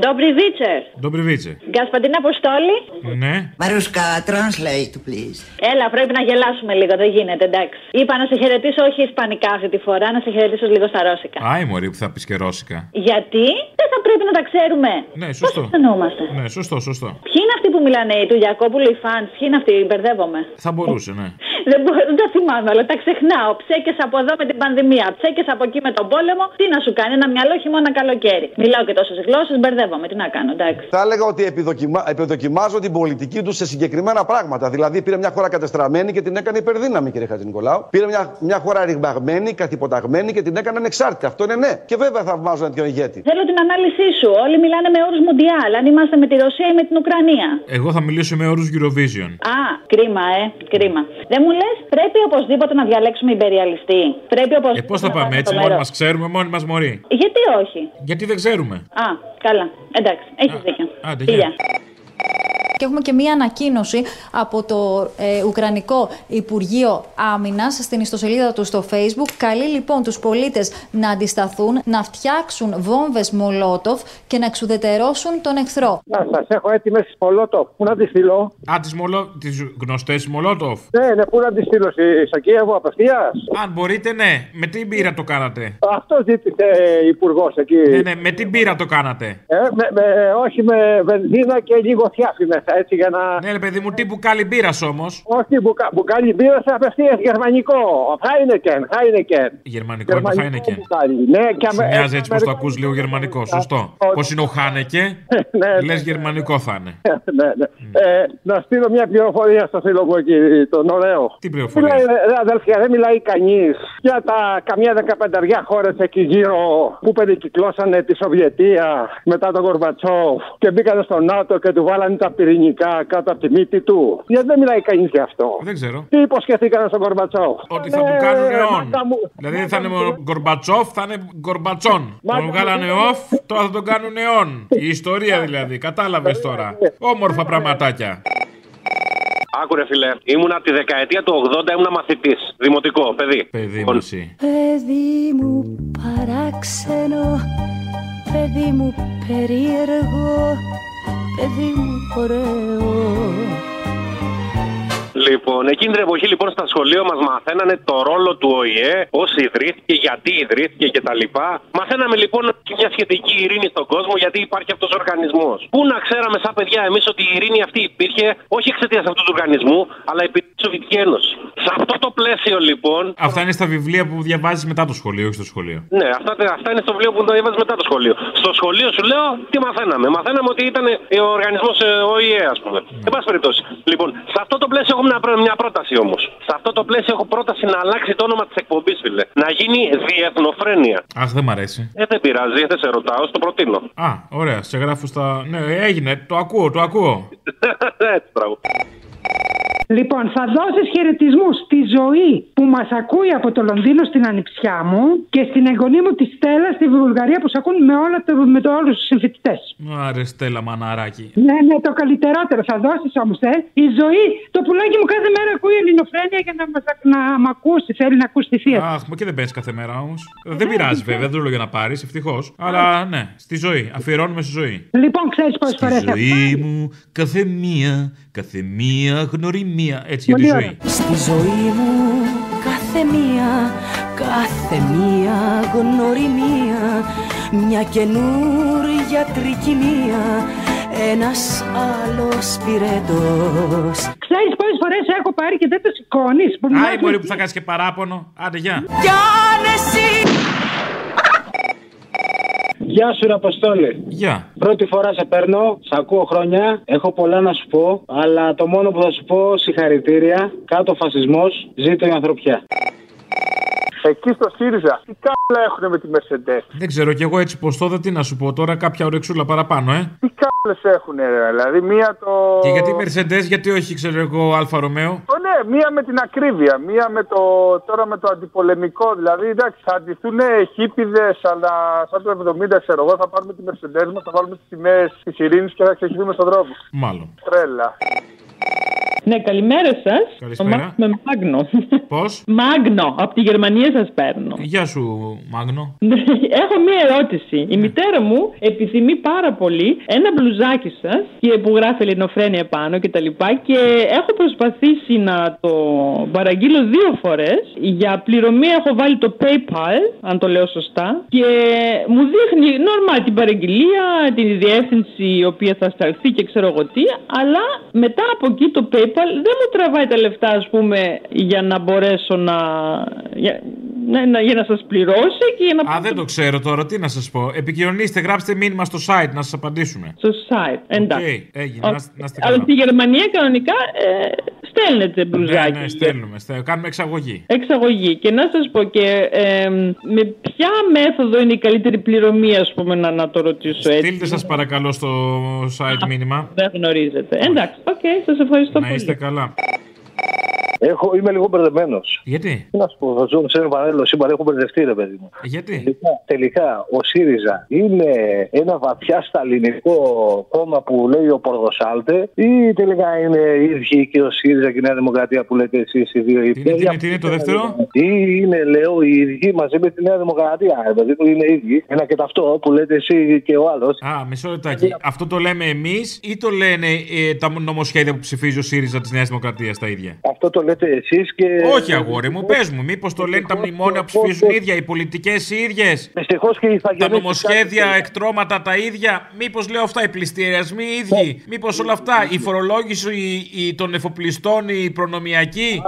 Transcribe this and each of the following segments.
Dobry wieczór. Dobry wieczór. Γκασπαντίνα Αποστόλη. Ναι. Μαρούσκα, translate, please. Έλα, πρέπει να γελάσουμε λίγο, δεν γίνεται, εντάξει. Είπα να σε χαιρετήσω όχι ισπανικά αυτή τη φορά, να σε χαιρετήσω λίγο στα ρώσικα. Άι, μωρή που θα πεις και ρώσικα. Γιατί; Δεν θα πρέπει να τα ξέρουμε. Ναι, σωστό. Πώς αισθανόμαστε; Ναι, σωστό, σωστό. Ποιοι είναι αυτοί που μιλάνε, του Γιακόπουλου οι φαν, ποιοι είναι αυτοί, μπερδεύομαι. Θα μπορούσε, ναι. Δεν, μπορώ, δεν τα θυμάμαι όλα, τα ξεχνάω. Ψέκες από εδώ με την πανδημία, ψέκες από εκεί με τον πόλεμο. Τι να σου κάνει, ένα μυαλό χειμώνα καλοκαίρι. Μιλάω και τόσες γλώσσες, μπερδεύομαι. Τι να κάνω, εντάξει. Θα έλεγα ότι επιδοκιμα... επιδοκιμάζω την πολιτική τους σε συγκεκριμένα πράγματα. Δηλαδή, πήρε μια χώρα κατεστραμμένη και την έκανε υπερδύναμη, κύριε Χατζη Νικολάου. Πήρε μια, μια χώρα ρηγμαγμένη, καθυποταγμένη και την έκανε ανεξάρτητη. Αυτό είναι ναι. Και βέβαια θαυμάζω ένα τέτοιο ηγέτη. Θέλω την ανάλυση σου. Όλοι μιλάνε με όρους Μουντιάλ. Αν είμαστε με τη Ρωσία ή με την Ουκρανία. Εγώ θα μιλήσω με όρους Eurovision. Α, κρίμα, ε, κρίμα. Δεν μου λες, πρέπει οπωσδήποτε να διαλέξουμε υπεριαλιστή. Πρέπει Ε, οπωσδήποτε. πώς θα να πάμε πάρουμε έτσι, το μόνοι μέρο. μας ξέρουμε, μόνοι μας μωροί. Γιατί όχι; Γιατί δεν ξέρουμε. Α, καλά. Εντάξει, έχεις δίκιο. άντε, Φιλιά. γεια. Και έχουμε και μία ανακοίνωση από το ε, Ουκρανικό Υπουργείο Άμυνας στην ιστοσελίδα του στο Facebook. Καλεί λοιπόν τους πολίτες να αντισταθούν, να φτιάξουν βόμβες Μολότοφ και να εξουδετερώσουν τον εχθρό. Να σας έχω έτοιμες τις Μολότοφ. Πού να τις στείλω; Α, τις μολο... τις γνωστές Μολότοφ. Ναι, ναι, πού να τις στείλω στη- στο Κίεβο απευθείας; Αν μπορείτε, ναι. Με τι μπύρα το κάνατε; Αυτό ζήτησε υπουργός εκεί. Ναι, ναι, με τι μπύρα το κάνατε; Ε, με, με- όχι με βενζίνα και λίγο θιάφι μέσα, έτσι για να. Ναι, ρε παιδί μου, τι μπουκάλι μπύρας όμως. Όχι, μπουκα, μπουκάλι μπύρας απευθείας γερμανικό. Χάινεκεν, Χάινεκεν. Γερμανικό είναι το Χάινεκεν. μπουκάλι. Ναι, και Σου αμε- μοιάζει έτσι πως το αμερικάνικο. ακού λίγο γερμανικός. Σωστό. όχι. Πώ είναι ο Χάνεκε, Ναι, λες γερμανικό θα είναι. ναι, ναι. Ε, να στείλω μια πληροφορία στο φίλο μου εκεί, τον ωραίο. Τι πληροφορία; Μιλάει, ρε, αδέλφια, δεν μιλάει κανείς για τα καμιά δεκαπενταριά χώρες εκεί γύρω που περικυκλώσανε τη Σοβιετία μετά τον Κορμπατσόφ και μπήκανε στο ΝΑΤΟ και του βάλανε τα πυρηνικά κάτω από τη μύτη του. Γιατί δεν μιλάει κανεί γι' αυτό. Δεν ξέρω. Τι υποσχεθήκανε στον Κορμπατσόφ. Ότι θα Ναι, του κάνουν μάγκα αιών. μου. Δηλαδή δεν θα είναι μόνο Γκορμπατσόφ, θα είναι Γκορμπατσόν. Μάγκα Τον μου, βγάλανε δεν- off, τώρα θα τον κάνουν αιών. Η ιστορία δηλαδή, κατάλαβε τώρα. Όμορφα πραγματάκια. Άκουρε φίλε, ήμουνα από τη δεκαετία του 80, ήμουνα μαθητή. Δημοτικό, παιδί. Παιδί μου εσύ. Παιδί μου παράξενο, παιδί μου περίεργο, παιδί μου ωραίο. Λοιπόν, εκείνη την εποχή λοιπόν στα σχολεία μας μαθαίνανε το ρόλο του ΟΗΕ, πώς ιδρύθηκε, γιατί ιδρύθηκε κτλ. Μαθαίναμε λοιπόν μια σχετική ειρήνη στον κόσμο, γιατί υπάρχει αυτός ο οργανισμός. Πού να ξέραμε σαν παιδιά εμείς ότι η ειρήνη αυτή υπήρχε όχι εξαιτίας αυτού του οργανισμού, αλλά επειδή τη Σοβιετική Ένωση. Σε αυτό το πλαίσιο λοιπόν. Αυτά είναι στα βιβλία που διαβάζεις μετά το σχολείο, όχι στο σχολείο; Ναι, αυτά, αυτά είναι στο βιβλίο που το διαβάζεις μετά το σχολείο. Στο σχολείο σου λέω τι μαθαίναμε. Μαθαίναμε ότι ήταν ο οργανισμός ΟΗΕ, ας πούμε. Εν πάση περιπτώσει. Λοιπόν, σε αυτό το πλαίσιο έχω μια, πρό- μια πρόταση όμως. Σε αυτό το πλαίσιο έχω πρόταση να αλλάξει το όνομα της εκπομπής, φίλε. Να γίνει διεθνοφρένεια. Αχ, δεν μ' αρέσει. Ε, δεν πειράζει, δεν σε ρωτάω, στο προτείνω. Α, ωραία, σε γράφω στα. Ναι, έγινε, το ακούω, το ακούω. Έτσι, μπράβο. Λοιπόν, θα δώσεις χαιρετισμούς στη ζωή που μας ακούει από το Λονδίνο στην ανιψιά μου και στην εγγονή μου τη Στέλλα στη Βουλγαρία που σε ακούν με, όλα, το- με το, όλους τους συμφοιτητές. Άρε, Στέλλα, μαναράκι. Ναι, ναι, το καλύτερότερο θα δώσεις όμως, ε. Η ζωή, το πουλάκι μου κάθε μέρα ακούει ελληνοφρένεια για να, μας, να μ' ακούσει. Θέλει να ακούσει τη θεία. του. Αχ, μα και δεν παίρνει κάθε μέρα όμως. Δεν πειράζει βέβαια, δεν το λέω για να πάρεις, ευτυχώς. Αλλά ναι, στη ζωή. Αφιερώνουμε στη ζωή. Λοιπόν, ξέρεις πόσες φορές Στη ζωή μου κάθε μία, κάθε μία γνωριμία. Έτσι για τη Πολύ ζωή. ωραία. Στη ζωή μου κάθε μία, κάθε μία γνωριμία Μια καινούρια τρικυμία, ένας άλλος πυρετός Ξέρεις πόσες φορές έχω πάρει και δεν το σηκώνεις. Άι, μωρή που θα κάνεις και παράπονο. Άντε, γεια. Κι αν εσύ Γεια σου, ρε Αποστόλη. Γεια. Πρώτη φορά σε παίρνω, σε ακούω χρόνια, έχω πολλά να σου πω, αλλά το μόνο που θα σου πω συγχαρητήρια, κάτω φασισμός, ζήτω η ανθρωπιά. Εκεί στο ΣΥΡΙΖΑ, τι κάβλα έχουν με τη Mercedes. Δεν ξέρω κι εγώ έτσι πως τότε τι να σου πω τώρα, κάποια ωρεξούλα παραπάνω, ε. Τι κάβλες έχουν, ρε. Δηλαδή, μία το. Και γιατί Mercedes, γιατί όχι, ξέρω εγώ, Alfa Romeo. Ω, ναι, μία με την ακρίβεια, μία με το. Τώρα με το αντιπολεμικό. Δηλαδή, εντάξει, θα ντυθούν χίπηδες, αλλά σαν το 70, ξέρω εγώ, θα πάρουμε τη Mercedes μας, θα βάλουμε τις τιμές της ειρήνης και θα ξεχυθούμε στον δρόμο. Μάλλον. Τρέλα. Ναι, καλημέρα σας. Καλησπέρα. Με Μάγνο. Πώς; Μάγνο, από τη Γερμανία σας παίρνω. Γεια σου, Μάγνο. Έχω μία ερώτηση. Η μητέρα μου επιθυμεί πάρα πολύ ένα μπλουζάκι σας και που γράφει Ελληνοφρένια πάνω και τα λοιπά και έχω προσπαθήσει να το παραγγείλω δύο φορές. Για πληρωμή έχω βάλει το PayPal, αν το λέω σωστά, και μου δείχνει normal την παραγγελία, την διεύθυνση η οποία θα σταλθεί και ξέρω εγώ τι, αλλά μετά από εκεί το PayPal δεν μου τραβάει τα λεφτά, ας πούμε, για να μπορέσω να. για, ναι, να, για να σας πληρώσει και για να. Α, δεν το ξέρω τώρα, τι να σας πω. Επικοινωνήστε, γράψτε μήνυμα στο site να σας απαντήσουμε. Στο site, εντάξει. Οκ, έγινε, Οκ. να, είστε- να είστε Αλλά καλά. στη Γερμανία κανονικά ε, στέλνετε μπλουζάκι. Ναι, ναι, στέλνουμε. στε- Κάνουμε εξαγωγή. Εξαγωγή. Και να σας πω και ε, με ποια μέθοδο είναι η καλύτερη πληρωμή, ας πούμε, να, να το ρωτήσω έτσι. Στείλτε σας παρακαλώ στο site μήνυμα. Δεν γνωρίζετε. Εντάξει, οκ, σας ευχαριστώ Να πολύ. Είστε καλά. Έχω, είμαι λίγο μπερδεμένος. Γιατί; Τι να σου πω, θα ζω σε ένα παράλληλο σύμπαν, έχω μπερδευτεί, ρε παιδί μου. Γιατί; Τελικά, τελικά, ο ΣΥΡΙΖΑ είναι ένα βαθιά σταλινικό κόμμα που λέει ο Πορδοσάλτε, ή τελικά είναι οι ίδιοι και ο ΣΥΡΙΖΑ και η Νέα Δημοκρατία που λέτε εσείς οι δύο. Τι είναι, τι είναι, τι είναι το δεύτερο; Ή είναι, λέω, οι ίδιοι μαζί με τη Νέα Δημοκρατία. Δηλαδή που είναι οι ίδιοι. Ένα και ταυτό που λέτε εσύ και ο άλλος. Α, μισό λεπτάκι. Αυτό το λέμε εμείς ή το λένε ε, τα νομοσχέδια που ψηφίζει ο ΣΥΡΙΖΑ της Νέας Δημοκρατίας τα ίδια; Αυτό το λέτε εσείς και. Όχι, αγόρι μου, πες μου, μήπως το λένε τα μνημόνια που ψηφίζουν οι ίδια, οι πολιτικές οι ίδιες; Δυστυχώς και οι Τα ηθαγενείς νομοσχέδια, εκτρώματα τα ίδια; Μήπως λέω αυτά, οι πληστηριασμοί οι ίδιοι; Μήπως όλα αυτά, η φορολόγηση η- η- των εφοπλιστών, η προνομιακή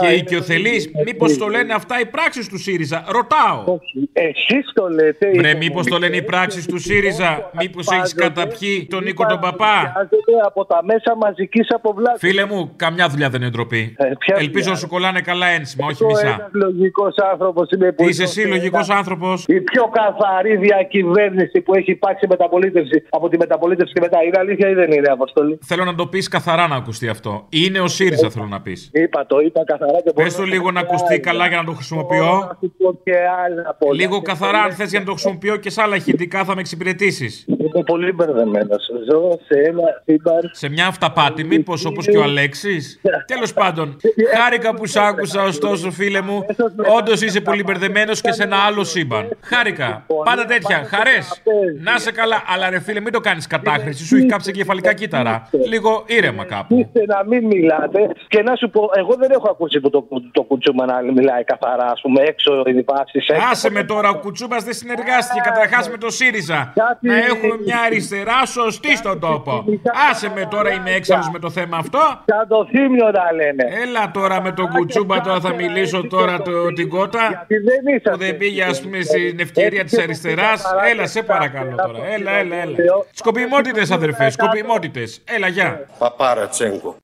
και η οικειοθελή. Μήπως το λένε αυτά οι πράξεις του ΣΥΡΙΖΑ; Ρωτάω. Εσείς το λέτε. Βρε, μήπως το λένε οι πράξεις του ΣΥΡΙΖΑ; Μήπως έχεις καταπιεί τον Νίκο τον Παπά; Χρειάζεται από τα μέσα μαζικής αποβλάτη. Φίλε μου, καμιά δουλειά δεν είναι ντροπή. Ποια Ελπίζω δουλειά; να σου κολλάνε καλά ένσημα, όχι Ο μισά. ένας λογικός άνθρωπος είναι που Είσαι εσύ λογικός άνθρωπος; Η πιο καθαρή διακυβέρνηση που έχει υπάρξει μεταπολίτευση από τη μεταπολίτευση και μετά. Είναι αλήθεια ή δεν είναι, Αποστολή; Θέλω να το πεις καθαρά να ακουστεί αυτό. Είναι ο ΣΥΡΙΖΑ, θέλω να πεις. Είπα το, είπα καθαρά και Πες το λίγο να ακουστεί καλά για να το χρησιμοποιώ. και άλλα πολλά. Λίγο καθαρά, αν θες για να το χρησιμοποιώ και σε άλλα ηχητικά θα με εξυπηρετήσεις. Είμαι πολύ μπερδεμένος. Ζω σε ένα σύμπαν. Σε μια αυταπάτη, μήπως όπως και ο Αλέξης. Τέλος πάντων, χάρηκα που σ' άκουσα, ωστόσο, φίλε μου, όντω είσαι πολύ μπερδεμένο και σε ένα άλλο σύμπαν. Χάρηκα. Πάντα τέτοια. Χαρέ. Να σε καλά. Αλλά ρε φίλε, μην το κάνει κατάχρηση. Σου έχει κάψει κεφαλικά κύτταρα. Λίγο ήρεμα κάπου. Είστε να μην μιλάτε και να σου πω, εγώ δεν έχω ακούσει που το, το κουτσούμα να μιλάει καθαρά, α πούμε, έξω οι παύσει. Άσε με τώρα, ο Κουτσούμπα δεν συνεργάστηκε καταρχά με το ΣΥΡΙΖΑ. Να έχουμε μια αριστερά σωστή στον τόπο. Άσε με τώρα, είμαι έξαλλο με το θέμα αυτό. Σαν το θύμιο τα λένε. Έλα τώρα με τον Κουτσούμπα, τώρα θα μιλήσω τώρα το, την κότα. Που δεν πήγε, ας πούμε, στην ευκαιρία της αριστεράς. Έλα, σε παρακαλώ τώρα. Έλα, έλα, έλα. Σκοπιμότητες, αδερφέ, σκοπιμότητες. Έλα, γεια. Παπάρατσέγκο.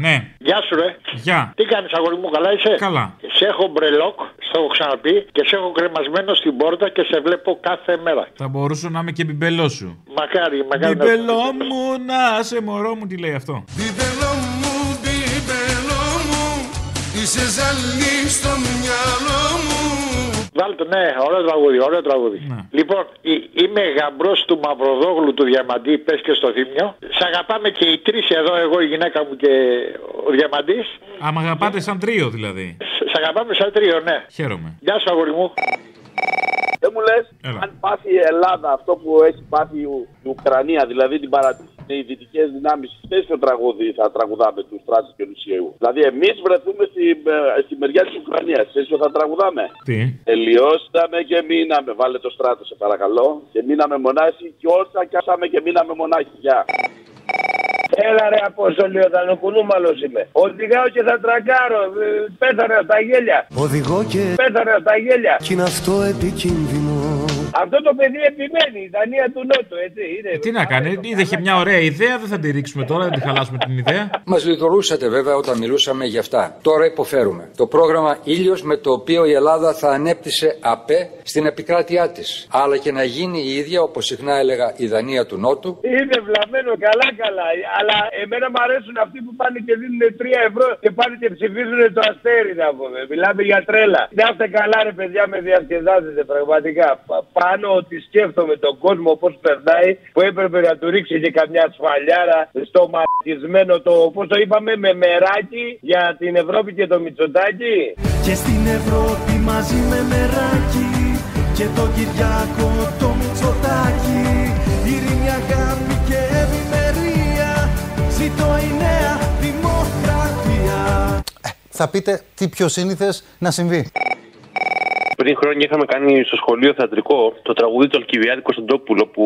Ναι, Γεια σου, ρε. γεια. Τι κάνεις, αγόρι μου, καλά είσαι; Καλά. Σε έχω μπρελόκ, στο έχω ξαναπεί, και σε έχω κρεμασμένο στην πόρτα και σε βλέπω κάθε μέρα. Θα μπορούσα να είμαι και μπιμπελό σου. Μακάρι, μακάρι. να- Μπιμπελό μου, να σε μωρό μου, τι λέει αυτό; Μπιμπελό μου, μπιμπελό μου Είσαι ζαλή στο μυαλό μου Βάλτε, ναι, ωραίο τραγούδι, ωραίο τραγούδι. Λοιπόν, ε- είμαι γαμπρός του Μαυροδόγλου του Διαμαντή, πες και στο θύμιο. Σ' αγαπάμε και οι τρεις εδώ, εγώ, η γυναίκα μου και ο Διαμαντής. Άμα αγαπάτε σαν τρίο δηλαδή. Σ' αγαπάμε σαν τρίο, ναι. Χαίρομαι. Γεια σου, αγόρι μου. Δεν μου λες, Έλα. αν πάθει η Ελλάδα αυτό που έχει πάθει η, Ου- η Ουκρανία, δηλαδή την παρατήρηση οι δυτικέ δυνάμεις, τέτοιο τραγούδι θα τραγουδάμε τους Στράτου και Λουσιαίου. Δηλαδή, εμείς βρεθούμε στη, ε, στη μεριά της Ουκρανίας. Τέτοιο θα τραγουδάμε. Τι; Τελειώσαμε και μείναμε. Βάλε το στράτο, σε παρακαλώ. Και μείναμε μονάχοι και όσα κάσαμε και μείναμε μονάχοι. Γεια. Έλα ρε Απόστολη, ο Δανοκουνούμαλος είμαι. Οδηγάω και θα τρακάρω. Ε, Πέθανε στα γέλια. Οδηγώ και Πέθανε στα γέλια. κι είναι αυτό επικίνδυνο. Αυτό το παιδί επιμένει, η Δανία του Νότου, έτσι είναι. Τι να κάνει, είδε είχε μια ωραία ιδέα, δεν θα τη ρίξουμε τώρα, δεν τη χαλάσουμε την ιδέα. Μας λειτουργούσατε βέβαια όταν μιλούσαμε για αυτά. Τώρα υποφέρουμε. Το πρόγραμμα Ήλιος με το οποίο η Ελλάδα θα ανέπτυσε ΑΠΕ στην επικράτειά της. Αλλά και να γίνει η ίδια, όπως συχνά έλεγα, η Δανία του Νότου. Είναι βλαμμένο καλά καλά. Αλλά εμένα μου αρέσουν αυτοί που πάνε και δίνουν 3 ευρώ και πάνε και ψηφίζουν το αστέρι να πούμε. Μιλάμε για τρέλα. Να είστε καλά ρε παιδιά με διασκεδάζετε πραγματικά. Πα- πάνω ότι σκέφτομαι τον κόσμο πώς περνάει που έπρεπε να του ρίξει και καμιά σφαλιάρα στο μαρτισμένο το, πώς το είπαμε, με μεράκι για την Ευρώπη και το Μητσοτάκι. Και στην Ευρώπη μαζί με μεράκι και το Κυριάκο το Μητσοτάκι ειρήνη αγάπη και ευημερία ζητώ η νέα δημοκρατία Θα πείτε τι πιο σύνηθες να συμβεί. Πριν χρόνια είχαμε κάνει στο σχολείο θεατρικό το τραγούδι του Αλκιβιάδη Κωνσταντόπουλο που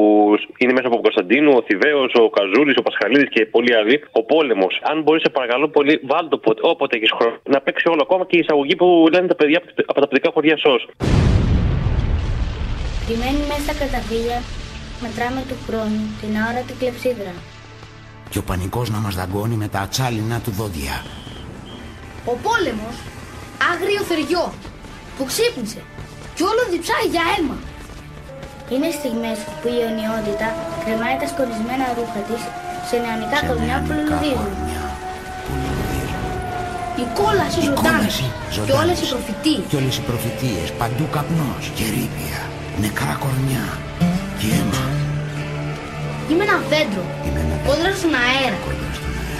είναι μέσα από Κωνσταντίνου, ο Θηβαίος, ο Καζούλης, ο Πασχαλίδης και πολλοί άλλοι. Ο πόλεμος. Αν μπορείς, σε παρακαλώ πολύ, βάλ το πότε, όποτε έχεις χρόνο. Να παίξει όλο ακόμα και η εισαγωγή που λένε τα παιδιά από- από τα παιδικά χωριά ΣΟΣ. Κρυμμένοι μέσα στα καταφύγια, μετράμε του χρόνου την αόρατη κλεψίδρα. Και ο πανικός να μας δαγκώνει με τα ατσάλινα του δόντια. Ο πόλεμος, άγριο θεριό, που ξύπνησε κι όλο διψάει για αίμα. Είναι στιγμές που η αιωνιότητα κρεμάει τα σκορισμένα ρούχα της σε νεανικά κορμιά που λουλουδίζουν. Η κόλαση ζωντάνη και όλες οι προφητείες. Και όλες οι προφητείες, παντού καπνός και ρήπια, νεκρά κορμιά και αίμα. Είμαι ένα δέντρο, κόντρα στον αέρα.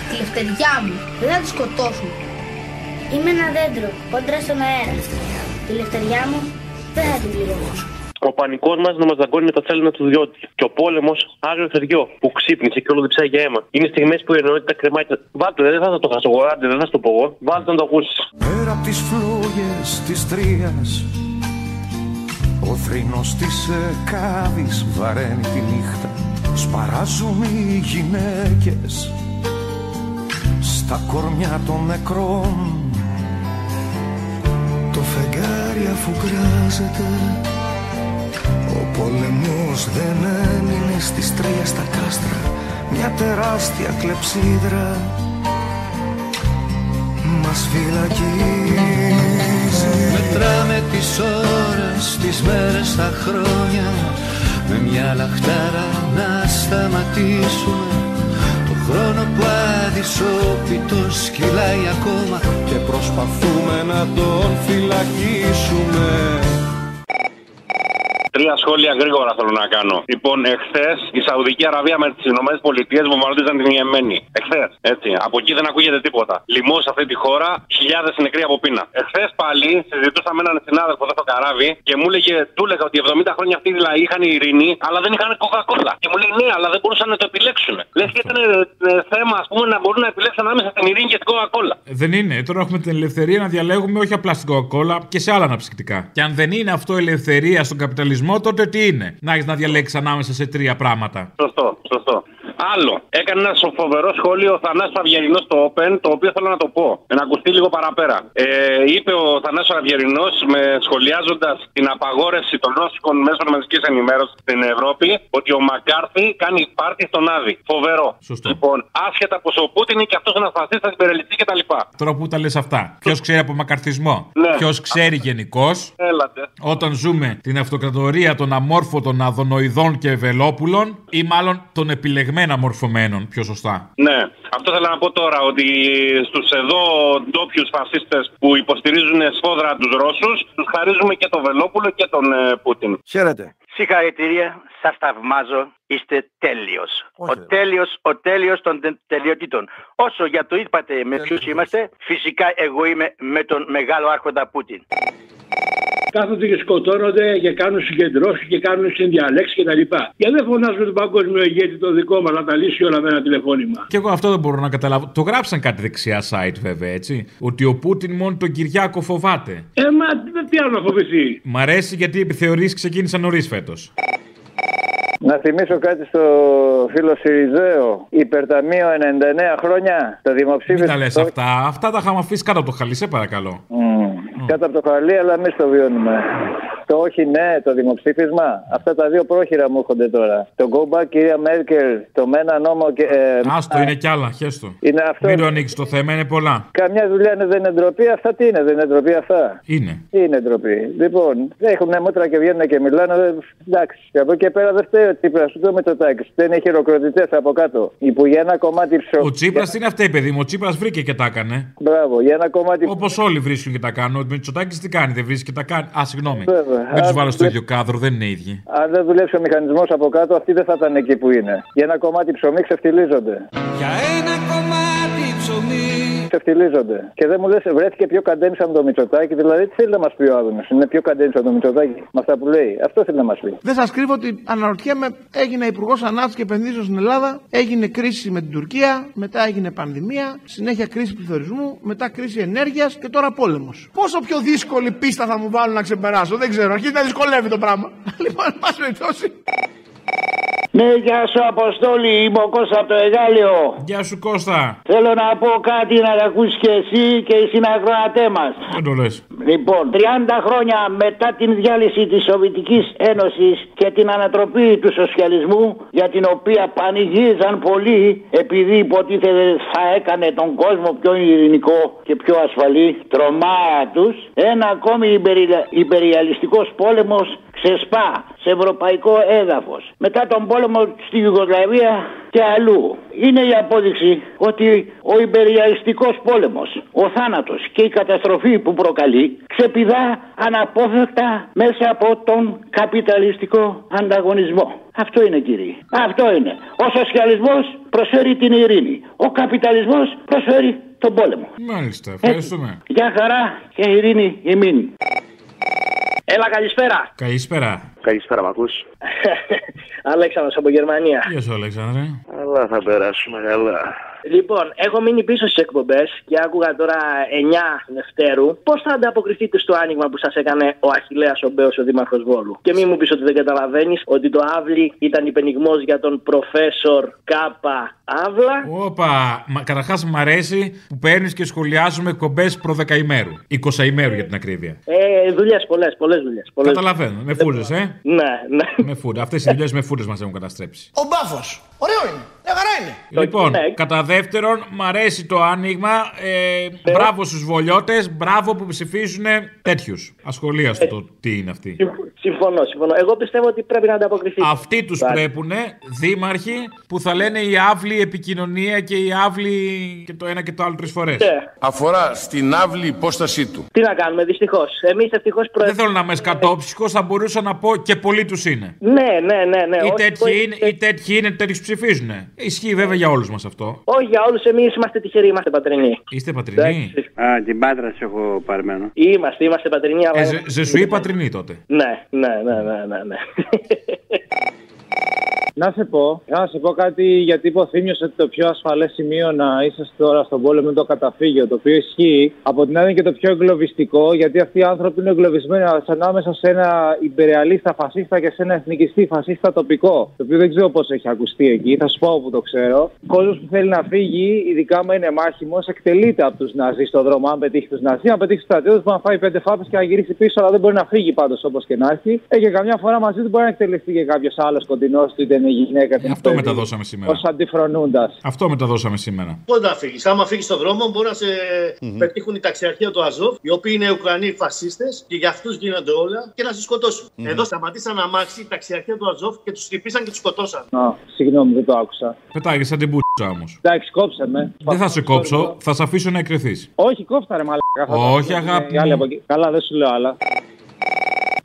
Τη λευτεριά μου δεν θα τη σκοτώσουν. Είμαι ένα δέντρο, κόντρα στον αέρα. Τη λευτεριά μου δεν θα την πληρώσουν. Ο πανικός μας να μα δαγκώνει με τα τσάλινα του διότι. Και ο πόλεμος άγριο θεριό που ξύπνησε και όλο διψάει για αίμα. Είναι στιγμές που η ενότητα κρεμάει. τα- Βάλτε, δεν θα το χάσω εγώ, άντε, δεν θα σου το πω εγώ. Βάλτε να το ακούσεις. Πέρα απ' τις φλόγες της τρίας Ο θρήνος της εκάβης βαραίνει τη νύχτα Σπαράζουν οι γυναίκες Στα κορμιά των νεκρών Το φεγγάρι αφού γκράζεται Ο πόλεμος δεν έμεινε στις τρία στα κάστρα Μια τεράστια κλεψίδρα. Μας φυλακίζει. Μετράμε τις ώρες, τις μέρες, τα χρόνια. Με μια λαχτάρα να σταματήσουμε Το χρόνο που αδυσόπιτος κυλάει ακόμα Και προσπαθούμε να τον φυλακίσουμε Τρία σχόλια γρήγορα θέλω να κάνω. Λοιπόν, εχθές η Σαουδική Αραβία με τις Ηνωμένες Πολιτείες βομβαρδίζαν την Ιεμένη. Εχθές, έτσι. Από εκεί δεν ακούγεται τίποτα. Λοιμός σε αυτή τη χώρα, χιλιάδες νεκροί από πείνα. Εχθές πάλι συζητούσα με έναν συνάδελφο εδώ στο καράβι και μου έλεγε, του έλεγα ότι 70 χρόνια αυτοί δηλαδή είχαν ειρήνη, αλλά δεν είχαν κοκακόλα. Και μου λέει, ναι, αλλά δεν μπορούσαν να το επιλέξουν. Λες και ήταν ε, ε, θέμα, ας πούμε, να μπορούν να επιλέξουν ανάμεσα στην ειρήνη και την κοκακόλα. Δεν είναι. Τώρα έχουμε την ελευθερία να διαλέγουμε όχι απλά στην Coca-Cola και σε άλλα αναψυκτικά. Και αν δεν είναι αυτό ελευθερία στον καπιταλισμό, τότε τι είναι; Να έχεις να διαλέξεις ανάμεσα σε τρία πράγματα. Σωστό, σωστό. Άλλο. Έκανε ένα φοβερό σχόλιο ο Θανάσης Αυγερινός στο Open, το οποίο θέλω να το πω. Να ακουστεί λίγο παραπέρα. Ε, είπε ο Θανάσης Αυγερινός, με σχολιάζοντας την απαγόρευση των ρώσικων μέσων μαζικής ενημέρωσης στην Ευρώπη, ότι ο Μακάρθι κάνει πάρτι στον Άδη. Φοβερό. Σωστό. Λοιπόν, άσχετα πω ο Πούτιν είναι και αυτός ένας φασίστας, υπερελιστή κτλ. Τώρα που τα λες αυτά. Ποιος ξέρει από μακαρθισμό; Ναι. Ποιος ξέρει γενικώς; Έλατε. Όταν ζούμε την αυτοκρατορία των αμόρφωτων αδονοειδών και ευελόπουλων ή μάλλον των επιλεγμένων αμορφωμένων, πιο σωστά. Ναι, αυτό θέλω να πω τώρα ότι στους εδώ ντόπιους φασίστες που υποστηρίζουν σφόδρα τους Ρώσους, τους χαρίζουμε και τον Βελόπουλο και τον ε, Πούτιν. Χαίρετε. Συγχαρητήρια, σας θαυμάζω, είστε τέλειος. ο τέλειος, ο τέλειος των τε- τελειοτήτων. Όσο για το είπατε με ποιους είμαστε, φυσικά εγώ είμαι με τον μεγάλο άρχοντα Πούτιν. Κάθονται και σκοτώνονται και κάνουν συγκεντρώσεις και κάνουν συνδιαλέξεις κτλ. Γιατί δεν φωνάζουμε τον παγκόσμιο ηγέτη το δικό μας να τα λύσει όλα με ένα τηλεφώνημα. Και εγώ αυτό δεν μπορώ να καταλάβω. Το γράψαν κάτι δεξιά site βέβαια, έτσι. Ότι ο Πούτιν μόνο τον Κυριάκο φοβάται. Ε, μα τι άλλο να φοβηθεί; Μ' αρέσει γιατί οι επιθεωρήσεις ξεκίνησαν νωρίς φέτος. Να θυμίσω κάτι στο φίλο Σιριζέο. Υπερταμείο 99 χρόνια. Το Μην δημοψήφισμα. τα λες αυτά. Αυτά τα είχαμε αφήσει κάτω από το χαλί, σε παρακαλώ. Μμμ. Κάτω από το χαλί, αλλά εμείς το βιώνουμε. Το όχι ναι, το δημοψήφισμα. Αυτά τα δύο πρόχειρα μου έρχονται τώρα. Το go back, κυρία Μέρκελ, το μένα νόμο και. Ε, Άστο, είναι κι άλλα, χέστο. Είναι αυτό. Μην το ανοίξεις το θέμα, είναι πολλά. Καμιά δουλειά είναι, δεν είναι ντροπή. Αυτά τι είναι, δεν είναι ντροπή αυτά; Είναι. Είναι ντροπή; Λοιπόν, έχουν μούτρα και βγαίνουν και μιλάνε. δε- Εντάξει. Και από εκεί και πέρα δεν φταίει ο Τσίπρας, ούτε με το τάξη. Δεν έχει χειροκροτητές από κάτω. Που για ένα κομμάτι ψωμί. Ο Τσίπρας τι είναι αυτή, παιδί μου. Ο Τσίπρας βρήκε και τα έκανε. Μπράβο, για ένα κομμάτι. Όπως όλοι βρίσκουν και τα κάνουν. Ο Μητσοτάκης τι κάνει, δεν βρίσκει και τα κάνει. Α, συγγνώμη. Βέβαια. Δεν τους βάλω στο ίδιο κάδρο, δεν είναι ίδιοι. Αν δεν δουλέψει ο μηχανισμός από κάτω, αυτοί δεν θα ήταν εκεί που είναι. Για ένα κομμάτι ψωμί ξεφτιλίζονται. Για ένα κομμάτι ψωμί Ξεφτιλίζονται. Και δεν μου λες, βρέθηκε πιο καντέμι από το Μητσοτάκι. Δηλαδή, τι θέλει να μας πει ο Άδωνος. Είναι πιο καντέμι από το Μητσοτάκι με αυτά που λέει. Αυτό θέλει να μας πει. Δεν σας κρύβω ότι αναρωτιέμαι, έγινε υπουργός Ανάπτυξης και Επενδύσεων στην Ελλάδα, έγινε κρίση με την Τουρκία, μετά έγινε πανδημία, συνέχεια κρίση πληθωρισμού, μετά κρίση ενέργειας και τώρα πόλεμος. Πόσο πιο δύσκολη πίστα θα μου βάλουν να ξεπεράσω, δεν ξέρω. Αρχίζει να δυσκολεύει το πράγμα. Λοιπόν, εν πάση περιπτώσει. Ναι, γεια σου Αποστόλη, είμαι ο Κώστας από το Εγάλιο. Γεια σου Κώστα. Θέλω να πω κάτι να τα ακούσεις και εσύ και οι συνακροατέ μας. Δεν το λες. Λοιπόν, 30 χρόνια μετά την διάλυση της Σοβιετικής Ένωσης και την ανατροπή του σοσιαλισμού, για την οποία πανηγύριζαν πολλοί επειδή υποτίθεται θα έκανε τον κόσμο πιο ειρηνικό και πιο ασφαλή, τρομάρα τους, ένα ακόμη υπερι- υπεριαλιστικός πόλεμος ξεσπά σε ευρωπαϊκό έδαφος. Μετά τον πόλεμο στη Ιουγκοσλαβία και αλλού. Είναι η απόδειξη ότι ο υπεριαλιστικός πόλεμος, ο θάνατος και η καταστροφή που προκαλεί ξεπηδά αναπόφευκτα μέσα από τον καπιταλιστικό ανταγωνισμό. Αυτό είναι κύριε. Αυτό είναι. Ο σοσιαλισμός προσφέρει την ειρήνη. Ο καπιταλισμός προσφέρει τον πόλεμο. Μάλιστα, ευχαριστούμε. Γεια χαρά και ειρήνη ημίν. Έλα καλησπέρα. Καλησπέρα. Καλησπέρα, μ' ακούς; Αλέξανδρος από Γερμανία. Γεια σου, Αλέξανδρε. Αλλά θα περάσουμε καλά. Λοιπόν, έχω μείνει πίσω στις εκπομπές και άκουγα τώρα 9 Δευτέρου. Πώς θα ανταποκριθείτε στο άνοιγμα που σας έκανε ο Αχηλέα ο Μπέος, ο Δήμαρχος Βόλου; Και μην μου πεις ότι δεν καταλαβαίνεις ότι το Αύλη ήταν υπενιγμός για τον προφέσορ Κάπα Αύλα. Όπα, καταρχάς μ' αρέσει που παίρνεις και σχολιάζουμε εκπομπές προ δεκαημέρου. 20 ημέρου για την ακρίβεια. Ε, δουλειές, πολλές, πολλές δουλειές. Καταλαβαίνω. Με φούρε, ε; Ναι, ναι. Με φούρε. Αυτές οι δουλειές με φούρε μας έχουν καταστρέψει. Ο μπάφος. Ωραίο είναι. Μια χαρά είναι. Λοιπόν, κατά δεύτερον, μ' αρέσει το άνοιγμα. Ε, μπράβο στους βολιώτες, μπράβο που ψηφίζουν τέτοιους. Ασχολίαστο το τι είναι αυτοί. Συμφωνώ, συμφωνώ. Εγώ πιστεύω ότι πρέπει να ανταποκριθεί. Αυτοί τους πρέπουν, δήμαρχοι, που θα λένε η άβλη επικοινωνία και η άβλη και το ένα και το άλλο τρεις φορές. Αφορά στην άβλη υπόστασή του. Τι να κάνουμε, δυστυχώς. Εμείς ευτυχώς προ... Δεν θέλω να είμαι σκατόψυχος, θα μπορούσα να πω και πολλοί τους είναι. Ναι, ναι, ναι. ναι. Ή Όχι, τέτοιοι όχι, είναι, ή τέτοιοι είναι, τέτοιους ψηφίζουν. Ισχύει βέβαια για όλους μας αυτό. Όχι για όλους, εμείς είμαστε τυχεροί, είμαστε πατρινοί. Είστε πατρινοί; Α, την πάτρα σε έχω παρμένο. Είμαστε, είμαστε πατρινοί, αλλά. Ε, ζε- Ζεσουή πατρινή τότε. Ναι, ναι, ναι, ναι, ναι. ναι. Να σε πω, να σε πω κάτι γιατί είπε ο Θήμιος ότι το πιο ασφαλές σημείο να είσαστε τώρα στον πόλεμο είναι το καταφύγιο. Το οποίο ισχύει. Από την άλλη είναι και το πιο εγκλωβιστικό, γιατί αυτοί οι άνθρωποι είναι εγκλωβισμένοι ανάμεσα σε ένα υπερεαλίστα φασίστα και σε ένα εθνικιστή φασίστα τοπικό. Το οποίο δεν ξέρω πώς έχει ακουστεί εκεί, θα σου πω όπου το ξέρω. Ο κόσμος που θέλει να φύγει, ειδικά άμα είναι μάχημος, εκτελείται από τους Ναζί στον δρόμο. Αν πετύχει τους Ναζί, αν πετύχει τους στρατιώτες, μπορεί να φάει πέντε φάπες και να γυρίσει πίσω, αλλά δεν μπορεί να φύγει πάντως όπως και να έχει. Ε, και καμιά φορά μαζί του μπορεί να εκτελεστεί και κάποιος άλλος κοντινός του, είτε είναι γυναίκα. είτε είναι Αυτό παιδί, μεταδώσαμε σήμερα. Ως αντιφρονούντας. Αυτό μεταδώσαμε σήμερα. Πού να φύγεις; Άμα φύγεις στον δρόμο, μπορεί να σε πετύχουν οι ταξιαρχεία του Αζόφ, οι οποίοι είναι Ουκρανοί φασίστες και για αυτούς γίνονται όλα και να σε σκοτώσουν. Μμμ. Εδώ σταματήσαν αμάξι οι ταξιαρχεία του Αζόφ και τους χτυπήσαν και τους σκοτώσαν. Α, συγγνώμη, δεν το άκουσα. Πετάγει σαν την πουτσα όμως. Εντάξει, κόψε με. Δεν θα σε κόψω, θα σε αφήσω να εκρεθεί. Όχι, κόφτα ρε μαλάκα. θα τα Όχι, πούμε. αγάπη Οι άλλοι μου. από εκεί. Καλά, δεν σου λέω άλλα.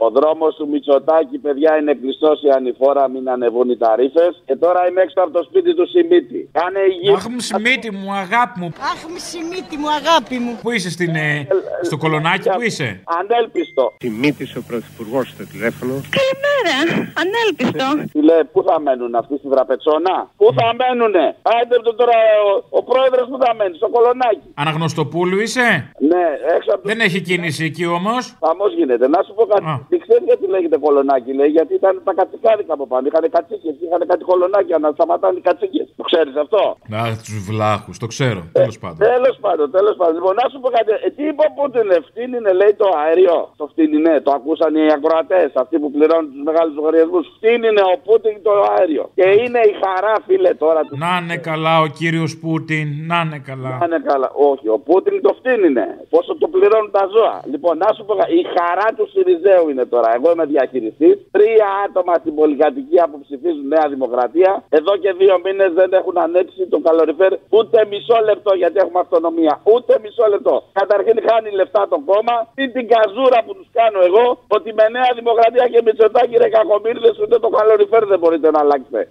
Ο δρόμος του Μητσοτάκη, παιδιά, είναι κλειστός η ανηφόρα, μην ανεβούν οι ταρήφε. Και τώρα είμαι έξω από το σπίτι του Σιμίτη. Κάνε υγιή. Αχ, μου Σιμίτη μου, αγάπη μου. Αχ, μισημίτη μου, αγάπη μου. Πού είσαι στην, ε, στο κολονάκι, πού είσαι; Ανέλπιστο. Τιμήτη ο πρωθυπουργός στο τηλέφωνο. Καλημέρα, ανέλπιστο. Τι λέει, πού θα μένουν αυτοί στην τραπετσόνα. Πού θα μένουνε; Άιντε το τώρα ο, ο πρόεδρος που θα μένει, στο κολονάκι. Αναγνωστοπούλου είσαι; Ναι, έξω από το. Δεν έχει κίνηση εκεί όμως; Χαμός γίνεται. Να σου πω κάτι. Τι ξέρει γιατί λέγεται κολονάκι, λέει, γιατί ήταν τα κατσικάρικα από πάνω. Είχαν κατσίκες, είχαν κάτι κολονάκια να σταματάνε οι κατσίκες. Το ξέρεις αυτό; Να, τους βλάχους, το ξέρω. Τέλος πάντων. Τέλος πάντων, τέλος πάντων. Λοιπόν, να σου πω κάτι. Ε, τι είπε ο Πούτιν, φτύνινε, λέει το αέριο; Το φτύνινε, το ακούσαν οι ακροατές, αυτοί που πληρώνουν τους μεγάλους λογαριασμούς. Φτύνινε ο Πούτιν το αέριο. Και είναι η χαρά, φίλε, τώρα του. Να είναι καλά ο κύριος Πούτιν, να είναι καλά. Να είναι καλά. Όχι, ο Πούτιν το φτύνινε. Πόσο το πληρώνουν τα ζώα. Λοιπόν, να σου πω κάτι. Η χαρά του Σιριζέου είναι τώρα τώρα. Εγώ είμαι διαχειριστή. Τρία άτομα στην πολυκατοικία που ψηφίζουν Νέα Δημοκρατία. Εδώ και δύο μήνες δεν έχουν ανέψει το καλοριφέρ ούτε μισό λεπτό γιατί έχουμε αυτονομία. Ούτε μισό λεπτό. Καταρχήν χάνει λεφτά το κόμμα. Τι την καζούρα που τους κάνω εγώ ότι με Νέα Δημοκρατία και Μητσοτάκη ρε κακομίρδε ούτε το καλοριφέρ δεν μπορείτε να αλλάξετε.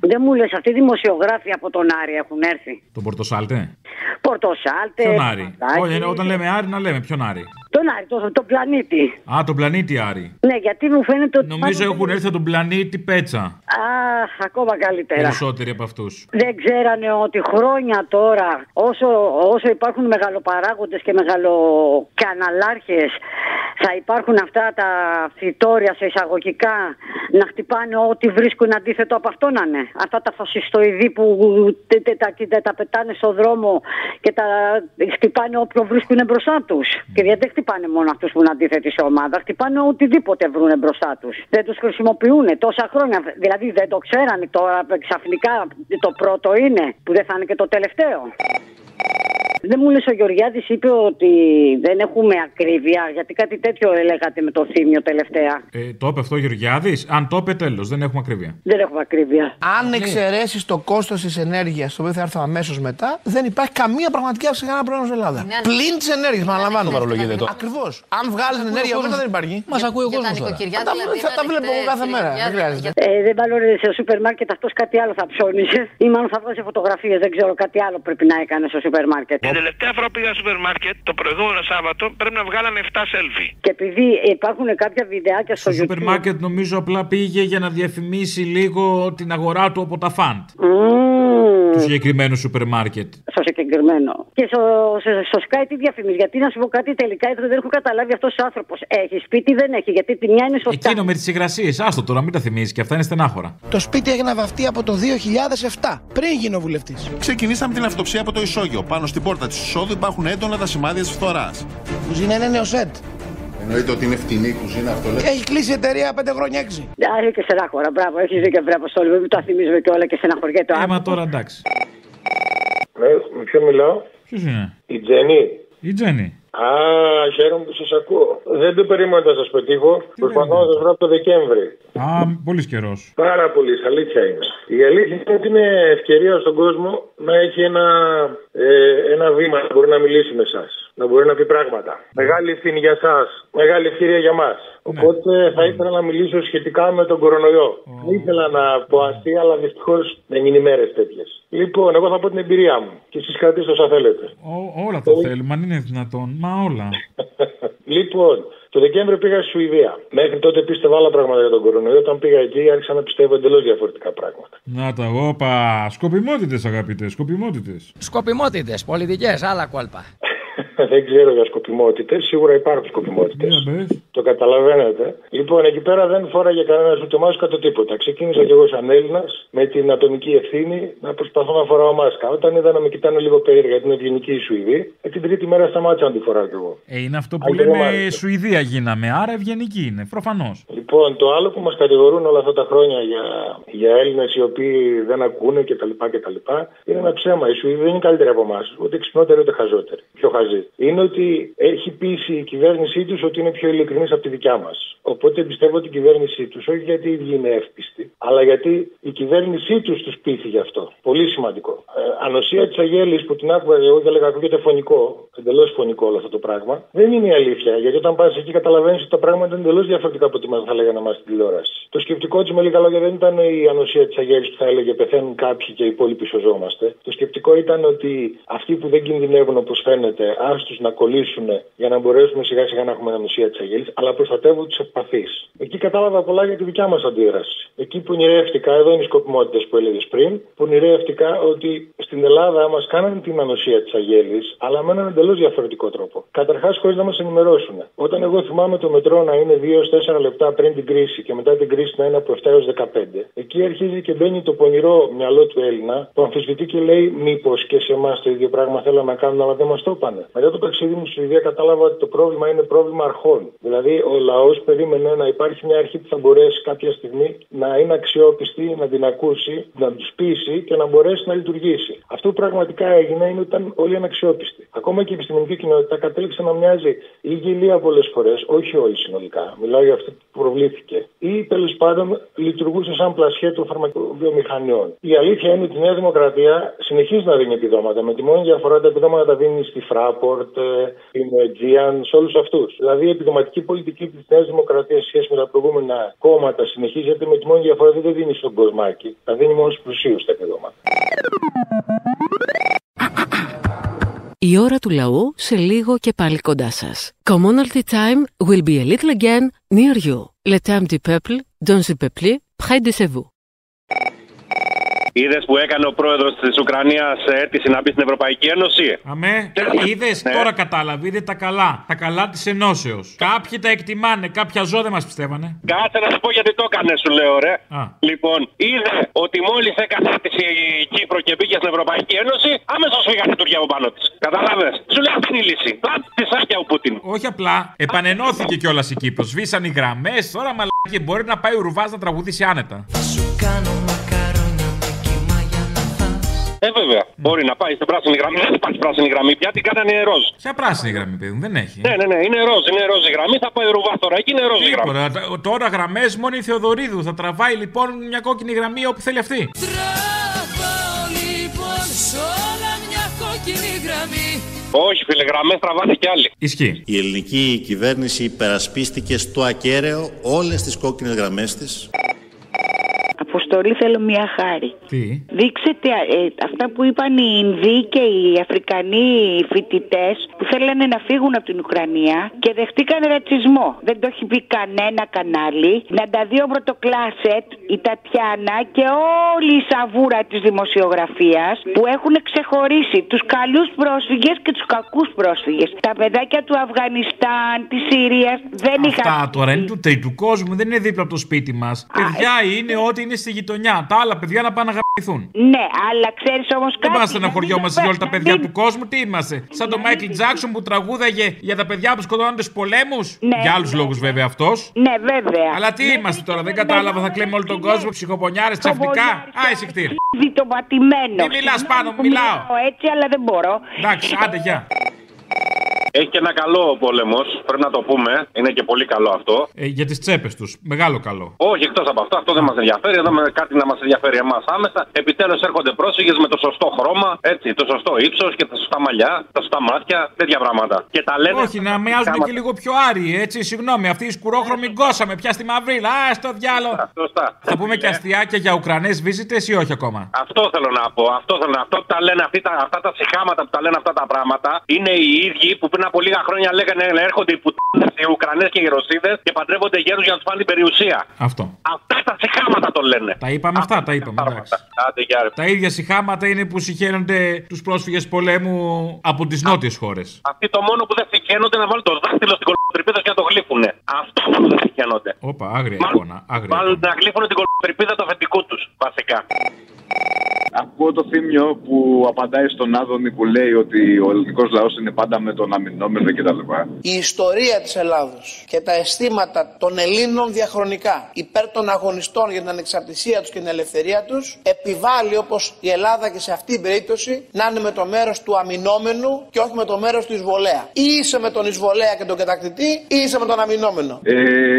Δεν μου λες, αυτοί οι δημοσιογράφοι από τον Άρη έχουν έρθει. Τον Πορτοσάλτε; Πορτοσάλτε. Ποιον Άρη; Παπαδάκη. Όχι, όταν λέμε Άρη, να λέμε ποιον Άρη. Τον Άρη, τον, τον πλανήτη. Α, τον πλανήτη Άρη. Ναι, γιατί μου φαίνεται ότι. Νομίζω πάνω- έχουν έρθει από τον πλανήτη Πέτσα. Αχ, ακόμα καλύτερα. Περισσότεροι από αυτούς. Δεν ξέρανε ότι χρόνια τώρα, όσο, όσο υπάρχουν μεγαλοπαράγοντες και μεγαλοκαναλάρχες, θα υπάρχουν αυτά τα φυτόρια σε εισαγωγικά να χτυπάνε ό,τι βρίσκουν αντίθετο από αυτό να είναι. Αυτά τα φασιστοειδή που τε- τε- τα, τε- τα πετάνε στο δρόμο και τα χτυπάνε όποιο βρίσκουν μπροστά τους. Και γιατί δεν χτυπάνε μόνο αυτούς που είναι αντίθετοι σε ομάδα, χτυπάνε οτιδήποτε βρουν μπροστά τους. Δεν τους χρησιμοποιούν τόσα χρόνια. Δηλαδή δεν το ξέρανε τώρα ξαφνικά το πρώτο είναι, που δεν θα είναι και το τελευταίο. Δεν μου λες ο Γεωργιάδης είπε ότι δεν έχουμε ακρίβεια, γιατί κάτι τέτοιο έλεγατε με το θύμιο τελευταία. Ε, το είπε αυτό ο Γεωργιάδης. Αν το είπε, τέλος. Δεν έχουμε ακρίβεια. Δεν έχουμε ακρίβεια. Αν εξαιρέσεις το κόστος της ενέργειας, το οποίο θα έρθω αμέσως μετά, δεν υπάρχει καμία πραγματική αύξηση κανένα πρόβλημα στην Ελλάδα. Πλην της ενέργειας, παραλαμβάνω. Παρολογείτε το. Ακριβώς. Αν βγάλεις την ενέργεια μέσα δεν υπάρχει. Μας ακούει ο κόσμος τώρα. Θα τα, θα τα βλέπω εγώ κάθε μέρα. Δεν χρειάζεται. Ε, δεν παλώνε σε σούπερ μάρκετ, αυτός κάτι άλλο θα ψώνιζε. Ή μάλλον θα βγάζει φωτογραφίες, δεν ξέρω, κάτι άλλο πρέπει να έκανε στο σούπερ μάρκετ. Την τελευταία φορά που πήγα στο σούπερ μάρκετ, το προηγούμενο Σάββατο, πρέπει να βγάλαμε 7 selfie. Και επειδή υπάρχουν κάποια βιντεάκια στο Στο σούπερ YouTube. μάρκετ νομίζω απλά πήγε για να διαφημίσει λίγο την αγορά του από τα φαντ. Του συγκεκριμένου σούπερ μάρκετ. Στο συγκεκριμένο. Και στο, στο, στο Sky τι διαφημίζει. Γιατί να σου πω κάτι τελικά δεν έχω καταλάβει αυτός ο άνθρωπος. Έχει σπίτι, δεν έχει. Γιατί τη μια είναι σωστά. Εκείνο με τις υγρασίες. Άστο τώρα, μην τα θυμίζεις και αυτά είναι στενάχωρα. Το σπίτι έγινε βαφτεί από το 2007, πριν γίνω βουλευτής. Ξεκινήσαμε την αυτοψία από το ισόγειο. Πάνω στην πόρτα της εισόδου υπάρχουν έντονα τα σημάδια της φθοράς. Κουζίνα είναι νεοσέτ. Εννοείται ότι είναι φτηνή η κουζίνα αυτό, λέτε. Έχει κλείσει η εταιρεία 5 χρόνια 6. Άρα και στενάχωρα. Μπράβο, έχεις δίκιο, βρε Αποστόλη. Μην τα θυμίζουμε και όλα και στεναχωριέται. Ε, μα τώρα εντάξει. Ναι, με ποιον μιλάω; Ποιος είναι, Η Τζέννη. η Τζέννη. Α, χαίρομαι που σας ακούω. Δεν το περίμενα να σας πετύχω. Προσπαθώ να σας βρω από το Δεκέμβρη. Α, πολύς καιρός. Πάρα πολύς, αλήθεια είναι. Η αλήθεια είναι ότι είναι ευκαιρία στον κόσμο να έχει ένα, ε, ένα βήμα να μπορεί να μιλήσει με εσά. Να μπορεί να πει πράγματα. Μεγάλη ευθύνη για εσά. Μεγάλη ευκαιρία για μας. Οπότε θα ήθελα να μιλήσω σχετικά με τον κορονοϊό. Δεν ήθελα να πω αστεία, αλλά δυστυχώς δεν είναι ημέρες τέτοιες. Λοιπόν, εγώ θα πω την εμπειρία μου. Και εσείς κρατήστε όσα θέλετε. Ό- όλα το θέλουμε, αν είναι δυνατόν. Μα όλα. Λοιπόν, το Δεκέμβριο πήγα στη Σουηδία. Μέχρι τότε πίστευα άλλα πράγματα για τον κορονοϊό. Όταν πήγα εκεί άρχισα να πιστεύω εντελώς διαφορετικά πράγματα. Να τα όπα. Σκοπιμότητες, αγαπητές, σκοπιμότητες. Σκοπιμότητες, πολιτικές, άλλα κόλπα. Δεν ξέρω για σκοπιμότητε. Σίγουρα υπάρχουν σκοπιμότητε. Το καταλαβαίνετε. Λοιπόν, εκεί πέρα δεν φόραγε κανένας ούτε μάσκα το τίποτα. Ξεκίνησα κι εγώ σαν Έλληνας με την ατομική ευθύνη να προσπαθώ να φοράω μάσκα. Όταν είδα να με κοιτάνε λίγο περίεργα γιατί είναι ευγενική η Σουηδή, ε, την τρίτη μέρα σταμάτησα να τη φοράω κι εγώ. Ε, είναι αυτό που Άγγελο λέμε Μάρτιο. Σουηδία γίναμε. Άρα ευγενική είναι, προφανώς. Λοιπόν, το άλλο που μας κατηγορούν όλα αυτά τα χρόνια για, για Έλληνες οι οποίοι δεν ακούνε κτλ. κτλ. είναι ένα ψέμα. Οι Σουηδοί δεν είναι καλύτεροι από εμάς, ούτε ξυπνότεροι ούτε χαζότεροι. Πιο χαζοί. Είναι ότι έχει πείσει η κυβέρνησή τους ότι είναι πιο ειλικρινής από τη δικιά μας. Οπότε πιστεύω την κυβέρνησή τους, όχι γιατί οι ίδιοι είναι εύπιστοι, αλλά γιατί η κυβέρνησή τους τους πείθει γι' αυτό. Πολύ σημαντικό. Ε, ανοσία της Αγέλης που την άκουγα εγώ και έλεγα ακούγεται φωνικό, εντελώς φωνικό όλο αυτό το πράγμα, δεν είναι η αλήθεια. Γιατί όταν πας εκεί καταλαβαίνεις ότι τα πράγματα είναι εντελώς διαφορετικά από ό,τι μας θα λέγανε εμάς στην τηλεόραση. Το σκεπτικό της με λίγα λόγια δεν ήταν η ανοσία της Αγέλης που θα έλεγε πεθαίνουν κάποιοι και οι υπόλοιποι σωζόμαστε. Το σκεπτικό ήταν ότι αυτοί που δεν κινδυνεύουν όπως φαίνεται, άστου να κολλήσουν για να μπορέσουμε σιγά σιγά να έχουμε ανοσία της Αγέλη, αλλά προστατεύουν τους ευπαθείς. Εκεί κατάλαβα πολλά για τη δικιά μας αντίδραση. Εκεί που ονειρεύτηκα, εδώ είναι οι σκοπιμότητες που έλεγες πριν, που ονειρεύτηκα ότι στην Ελλάδα μας κάνανε την ανοσία της Αγέλη, αλλά με έναν εντελώς διαφορετικό τρόπο. Καταρχάς, χωρίς να μας ενημερώσουν. Όταν εγώ θυμάμαι το μετρό να είναι 2-4 λεπτά πριν την κρίση και μετά την κρίση να είναι από 7 έως 15, εκεί αρχίζει και μπαίνει το πονηρό μυαλό του Έλληνα που αμφισβητεί και λέει μήπως και σε εμάς το ίδιο πράγμα θέλαμε να κάνουμε, αλλά δεν μας το είπανε. Μετά το ταξίδι μου στη Σουηδία κατάλαβα ότι το πρόβλημα είναι πρόβλημα αρχών. Δηλαδή, ο λαός περίμενε να υπάρχει μια αρχή που θα μπορέσει κάποια στιγμή να είναι αξιόπιστη, να την ακούσει, να τους πείσει και να μπορέσει να λειτουργήσει. Αυτό που πραγματικά έγινε είναι ότι ήταν όλοι αναξιόπιστοι. ακόμα και η επιστημονική κοινότητα κατέληξε να μοιάζει ή γελία πολλές φορές, όχι όλοι συνολικά. Μιλάω για αυτή που προβλήθηκε. Ή τέλος πάντων λειτουργούσε σαν πλασιέ των φαρμακοβιομηχανιών. Η αλήθεια είναι ότι η Νέα Δημοκρατία συνεχίζει να δίνει επιδόματα. Με τη μόνη διαφορά τα επιδόματα τα δίνει στη Fraport, ε, στην Aegean, σε όλους αυτούς. Δηλαδή η επιδοματική πολιτική της Νέας Δημοκρατίας σε σχέση με τα προηγούμενα κόμματα συνεχίζεται με τη μόνη διαφορά ότι δεν δίνει στον κοσμάκι. Τα δίνει μόνο στους πλουσίους τα επιδόματα. Η ώρα του λαού σε λίγο και πάλι κοντά σας. Commonalty time will be a little again near you. Le temps du peuple, dans le peuple, près de chez vous. Είδες που έκανε ο πρόεδρος της Ουκρανίας αίτηση να μπει στην Ευρωπαϊκή Ένωση; Αμέ, είδες, Ναι. τώρα κατάλαβε, είδε τα καλά. Τα καλά της ενώσεως. Κάποιοι τα εκτιμάνε, κάποια ζώα δεν μας πιστεύανε. Κάτσε να σου πω γιατί το έκανε, σου λέω, ρε. Α. Λοιπόν, είδε ότι μόλις έκανε αίτηση η Κύπρο και μπήκε στην Ευρωπαϊκή Ένωση, άμεσω φύγανε οι Τούρκοι από πάνω της. Κατάλαβες; Σου λέει αυτή είναι η λύση. Πλάτη τη σάκια ο Πούτιν. Όχι απλά, επανενώθηκε κιόλας η Κύπρος. Σβήσαν οι γραμμές, τώρα μαλάκι μπορεί να πάει ο Ρουβάς να τραγουδήσει άνετα. Ε, βέβαια. Μπορεί να πάει στην πράσινη γραμμή. Δεν υπάρχει πράσινη γραμμή πια, την κάνανε ροζ. Ποια πράσινη γραμμή, παιδί μου, δεν έχει. Ναι, ναι, ναι, είναι ροζ, είναι ροζ η γραμμή. Θα πάει ο Ρουβά τώρα εκεί, είναι ροζ η γραμμή. Τίποτα. Τα- Τώρα γραμμές μόνο η Θεοδωρίδου. Θα τραβάει λοιπόν μια κόκκινη γραμμή όπου θέλει αυτή. Τραβάω λοιπόν σ' όλα μια κόκκινη γραμμή Όχι, φίλε, γραμμές τραβάνε κι άλλοι. Ισχύει. Η ελληνική κυβέρνηση υπερασπίστηκε στο ακέραιο όλες τις κόκκινες γραμμές της. Αποστολή θέλω μια χάρη. Τι; Δείξετε ε, αυτά που είπαν οι Ινδοί και οι Αφρικανοί φοιτητές που θέλανε να φύγουν από την Ουκρανία και δεχτήκαν ρατσισμό. Δεν το έχει πει κανένα κανάλι. Να τα δει ο Πρωτοκλάσετ, η Τατιάνα και όλη η σαβούρα της δημοσιογραφίας που έχουν ξεχωρίσει τους καλούς πρόσφυγες και τους κακούς πρόσφυγες. Τα παιδάκια του Αφγανιστάν, της Συρίας δεν είχαν. Αυτά τώρα είναι του τρίτου κόσμου, δεν είναι δίπλα από το σπίτι μας. Παιδιά είναι ό,τι είναι στη γειτονιά. Τα άλλα παιδιά να πάνε να γαμπηθούν. Ναι, αλλά ξέρεις όμως κάτι. Δεν πα να στεναχωριόμαστε για όλα τα παιδιά μην- του κόσμου, τι είμαστε. Σαν τον Μάικλ Τζάξον που τραγούδαγε για τα παιδιά που σκοτώνονται στους πολέμους; Ναι, Για άλλους λόγους βέβαια αυτός. Ναι, βέβαια. Αλλά τι είμαστε τώρα, δεν κατάλαβα, θα κλαίμε όλο τον κόσμο, ψυχοπονιάρες ξαφνικά. Α, εισηκτήρ. Ήδη το πατημένο. Μην μιλάς Συγγνώμη πάνω μου, που μιλάω. έτσι, αλλά δεν μπορώ. Εντάξει, άντε, γεια. Έχει και ένα καλό ο πόλεμος, πρέπει να το πούμε. Είναι και πολύ καλό αυτό. Ε, για τις τσέπες τους. Μεγάλο καλό. Όχι, εκτός από αυτό, αυτό δεν μας ενδιαφέρει. Εδώ με κάτι να μας ενδιαφέρει εμάς άμεσα. Επιτέλους έρχονται πρόσφυγες με το σωστό χρώμα, έτσι, το σωστό ύψος και τα σωστά μαλλιά, τα σωστά μάτια, τέτοια πράγματα. Και τα λένε. Όχι, να μοιάζουν και λίγο πιο άριοι, έτσι. Συγγνώμη, αυτή η σκουρόχρωμη γκώσαμε πια στη μαυρίλα. Α, στο διάλο. Σωστά. Θα πούμε και αστιάκια για Ουκρανές βίζετε ή όχι ακόμα; Αυτό θέλω να πω. Αυτό θέλω να Αυτό που τα λένε αυτοί, τα, αυτά τα συχάματα που τα λένε αυτά τα πράγματα είναι οι ίδιοι που πριν από λίγα χρόνια λέγανε να έρχονται οι πουτίνε, οι Ουκρανές και οι Ρωσίδες και παντρεύονται γέρους για να τους πάνε την περιουσία. Αυτό. Αυτά τα συχάματα το λένε. Τα είπαμε αυτά, τα είπαμε. Εντάξει. Άντε, γεια, ρε. Τα ίδια συχάματα είναι που συχαίνονται τους πρόσφυγες πολέμου από τις νότιες χώρες. Αυτοί το μόνο που δεν συχαίνονται να βάλουν το δάχτυλο στην κολοτρυπίδα και να το γλύφουνε. Αυτό μόνο δεν συχαίνονται. Όπα, άγρια εικόνα. Άγρια. Βάλουν να γλύφουν την κολοτρυπίδα του αφεντικού τους, βασικά. Ακούω το θύμιο που απαντάει στον Άδωνη που λέει ότι ο ελληνικός λαός είναι πάντα με τον αμυνόμενο κτλ. Η ιστορία της Ελλάδος και τα αισθήματα των Ελλήνων διαχρονικά υπέρ των αγωνιστών για την ανεξαρτησία τους και την ελευθερία τους επιβάλλει όπως η Ελλάδα και σε αυτή την περίπτωση να είναι με το μέρος του αμυνόμενου και όχι με το μέρος του εισβολέα. Ή είσαι με τον εισβολέα και τον κατακτητή ή είσαι με τον αμυνόμενο. Ε,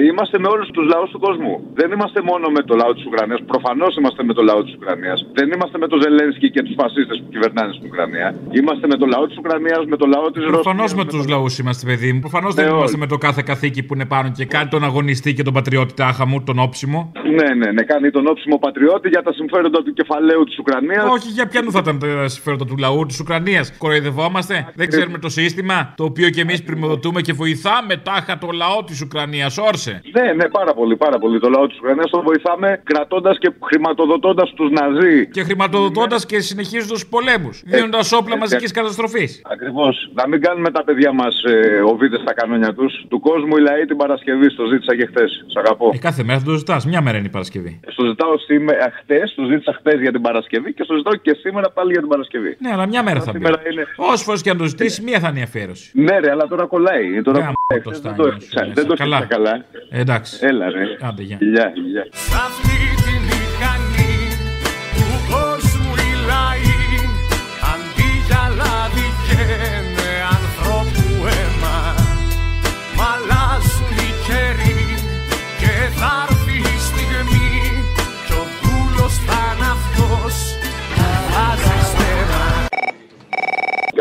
είμαστε με όλους τους λαούς του κόσμου. Δεν είμαστε μόνο με το λαό της Ουκρανίας. Προφανώς είμαστε με το λαό της Ουκρανίας. Δεν είμαστε με τον Ζελένσκι και τους φασίστες που κυβερνάνε στην Ουκρανία. Είμαστε με το λαό της Ουκρανίας, με το λαό της Ρωσίας. Προφανώς με τους λαούς είμαστε, παιδί μου. Προφανώς δεν Ναι, είμαστε όλοι. με το κάθε καθήκη που είναι πάνω και κάνει τον αγωνιστή και τον πατριώτη τάχα μου, τον όψιμο. Ναι, ναι, ναι. Κάνει τον όψιμο πατριώτη για τα συμφέροντα του κεφαλαίου της Ουκρανίας. Όχι, για ποιανού θα ήταν τα συμφέροντα του λαού της Ουκρανίας. Κοροϊδευόμαστε. Δεν ξέρουμε το σύστημα το οποίο και εμείς πρημοδοτούμε και βοηθάμε τάχα το λαό της Ουκρανίας. Όρσε. Ναι, ναι, πάρα πολύ, πάρα πολύ. Το λαό της Ουκρανίας τον βοηθάμε κρατώντας και χρηματοδοτώντας τους Ναζί. Και χρηματοδοτώντας και συνεχίζοντας τους πολέμους. Δίνοντας όπλα μαζικής καταστροφής. Ακριβώς. Να μην κάνουμε τα παιδιά μας ε, οβίδες στα κανόνια τους. Του κόσμου οι λαοί την Παρασκευή. Το ζήτησα και χθες. Σ' αγαπώ. Ε, κάθε μέρα θα το ζητάς. Μια μέρα είναι η Παρασκευή. Στο ζητάω σήμερα, χτε, το ζήτησα χθες για την Παρασκευή και στο ζητάω και σήμερα πάλι για την Παρασκευή. Ναι, αλλά μια μέρα θα μπει. Σήμερα είναι. Όσε φορές και αν το ζητήσεις, μία θα είναι η αφιέρωση. Ναι, ρε, αλλά τώρα κολλάει. Τώρα Γάμο κολλάει. το Χθες δεν στάνιο το σου έφτιαξα. μέσα. Δεν το Καλά. έφτιαξα καλά. Ε, εντάξει. Έλα, ρε. Άντε, γεια. Γεια, γεια. Την ικανή του κόσμου η λάη αντί για λάθη και με ανθρώπου έμα. Μαλάσου χερι και θαρθεί στη γραμμή. Τον κούλου σαν αυτός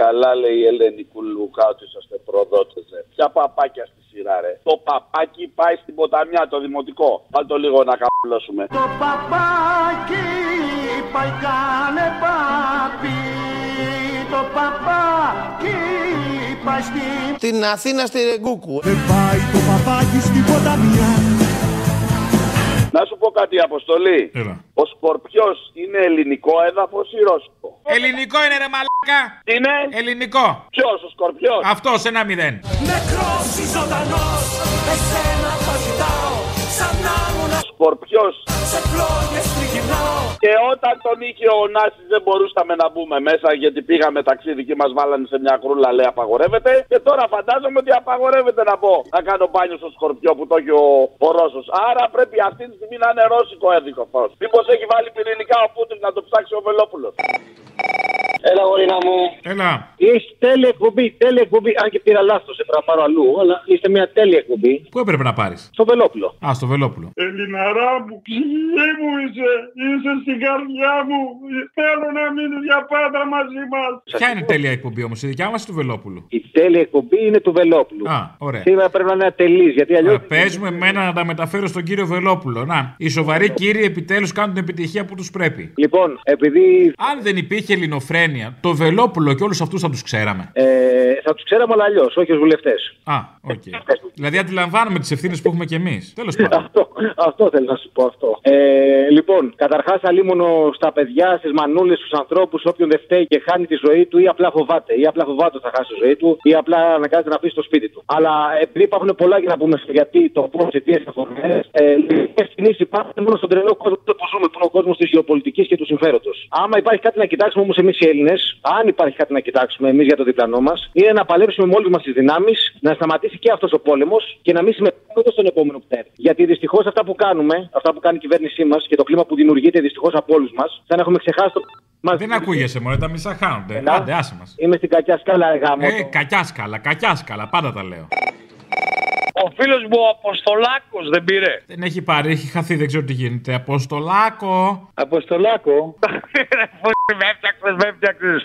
καλά, λέει η Ελένη Κουλούκα, ότι είσαστε προδότες. Ποια παπάκια στη σειρά, ρε. Το παπάκι πάει στην ποταμιά, το δημοτικό. Πάλι το λίγο να καπλώσουμε. Το παπάκι πάει κάνε πάπι Το παπάκι πάει στην Την Αθήνα στη Ρεγκούκου. Δεν πάει το παπάκι στην ποταμιά Να σου πω κάτι, Αποστολή. Ο Σκορπιός είναι ελληνικό έδαφος ή ρώσικο; Ελληνικό είναι ρε μαλάκα. Είναι; Ελληνικό. Ποιος, ο Σκορπιός; Αυτός ένα μηδέν. Νεκρός ή ζωντανός Εσένα θα ζητάω Σαν να ήμουν Σκορπιό. σε φλόγες τριγυρνάω Και όταν τον είχε ο Νάσης δεν μπορούσαμε να μπούμε μέσα γιατί πήγαμε ταξίδι και μας βάλανε σε μια κρούλα λέει απαγορεύεται. Και τώρα φαντάζομαι ότι απαγορεύεται να πω να κάνω μπάνιο στο σκορπιό που το έχει ο, ο Ρώσος. Άρα πρέπει αυτή τη στιγμή να είναι ρώσικο έδικο. Μήπως έχει βάλει πυρηνικά ο Πούτιν να το ψάξει ο Βελόπουλος. Έλα, γορίνα μου. Έλα. Είσαι τέλεια εκπομπή, τέλεια εκπομπή. Αν και πήρα λάθος, έπρεπε να πάρω αλλού, αλλά είστε μια τέλεια εκπομπή. Πού έπρεπε να πάρεις; Στο Βελόπουλο. Α, στο Βελόπουλο. Ελληναρά μου, ψυχή μου είσαι, είσαι στην καρδιά μου. Θέλω να μείνει για πάντα μαζί μας. Ποια είναι η τέλεια εκπομπή όμως, η δικιά μας του Βελόπουλου; Η τέλεια εκπομπή είναι του Βελόπουλου. Α, ωραία. Σήμερα πρέπει να είναι ατελής, γιατί αλλιώ. Πες μου εμένα να τα μεταφέρω στον κύριο Βελόπουλο. Να, οι σοβαροί κύριοι επιτέλους κάνουν την επιτυχία που τους πρέπει. Λοιπόν, επειδή. Αν δεν υπήρχε ελληνοφρένεια, το Βελόπουλο και όλους αυτούς θα τους ξέραμε. Ε, θα τους ξέραμε, αλλά αλλιώς, όχι ως βουλευτές. Α, οκ. δηλαδή αντιλαμβάνομαι τις ευθύνες που έχουμε κι εμείς. Τέλος πάντων. αυτό, αυτό θέλω να σου πω αυτό. Ε, λοιπόν, καταρχάς, αλίμονο στα παιδιά, στις μανούλες, στους ανθρώπους, όποιον δεν φταίει και χάνει τη ζωή του ή απλά φοβάται. Ή απλά φοβάται ότι θα χάσει τη ζωή του ή απλά αναγκάζεται να πει στο σπίτι του. Αλλά επειδή υπάρχουν πολλά για να πούμε στο γιατί, το πώς, αιτίε, αφορμέ, ε, λίγες κινήσεις υπάρχουν μόνο στον τρελό κόσμο που ζούμε, που είναι ο κόσμο της γεωπολιτικής και του συμφέροντος. Άμα υπάρχει κάτι να κοιτάξουμε όμως εμείς οι Έλληνες, αν υπάρχει κάτι να κοιτάξουμε εμείς για το διπλανό μας, είναι να παλέψουμε με όλε μας τις δυνάμεις, να σταματήσει και αυτός ο πόλεμος και να μην συμμετέχουμε στον επόμενο που θέλει. Γιατί δυστυχώς αυτά που κάνουμε, αυτά που κάνει η κυβέρνησή μας και το κλίμα που δημιουργείται δυστυχώς από όλους μας, σαν να έχουμε ξεχάσει το. Μας... Δεν ακούγεσαι μόνο, τα μισά χάνονται. Έλα. Άντε, άσε μας. Είμαι στην κακιά σκάλα, ρε γάμο. Ε, κακιά σκάλα, κακιά σκάλα, πάντα τα λέω. Ο φίλος μου ο Αποστολάκος δεν πήρε. Δεν έχει πάρει, έχει χαθεί, δεν ξέρω τι γίνεται. Αποστολάκο. Αποστολάκο. με έφτιαξες, με έφτιαξες.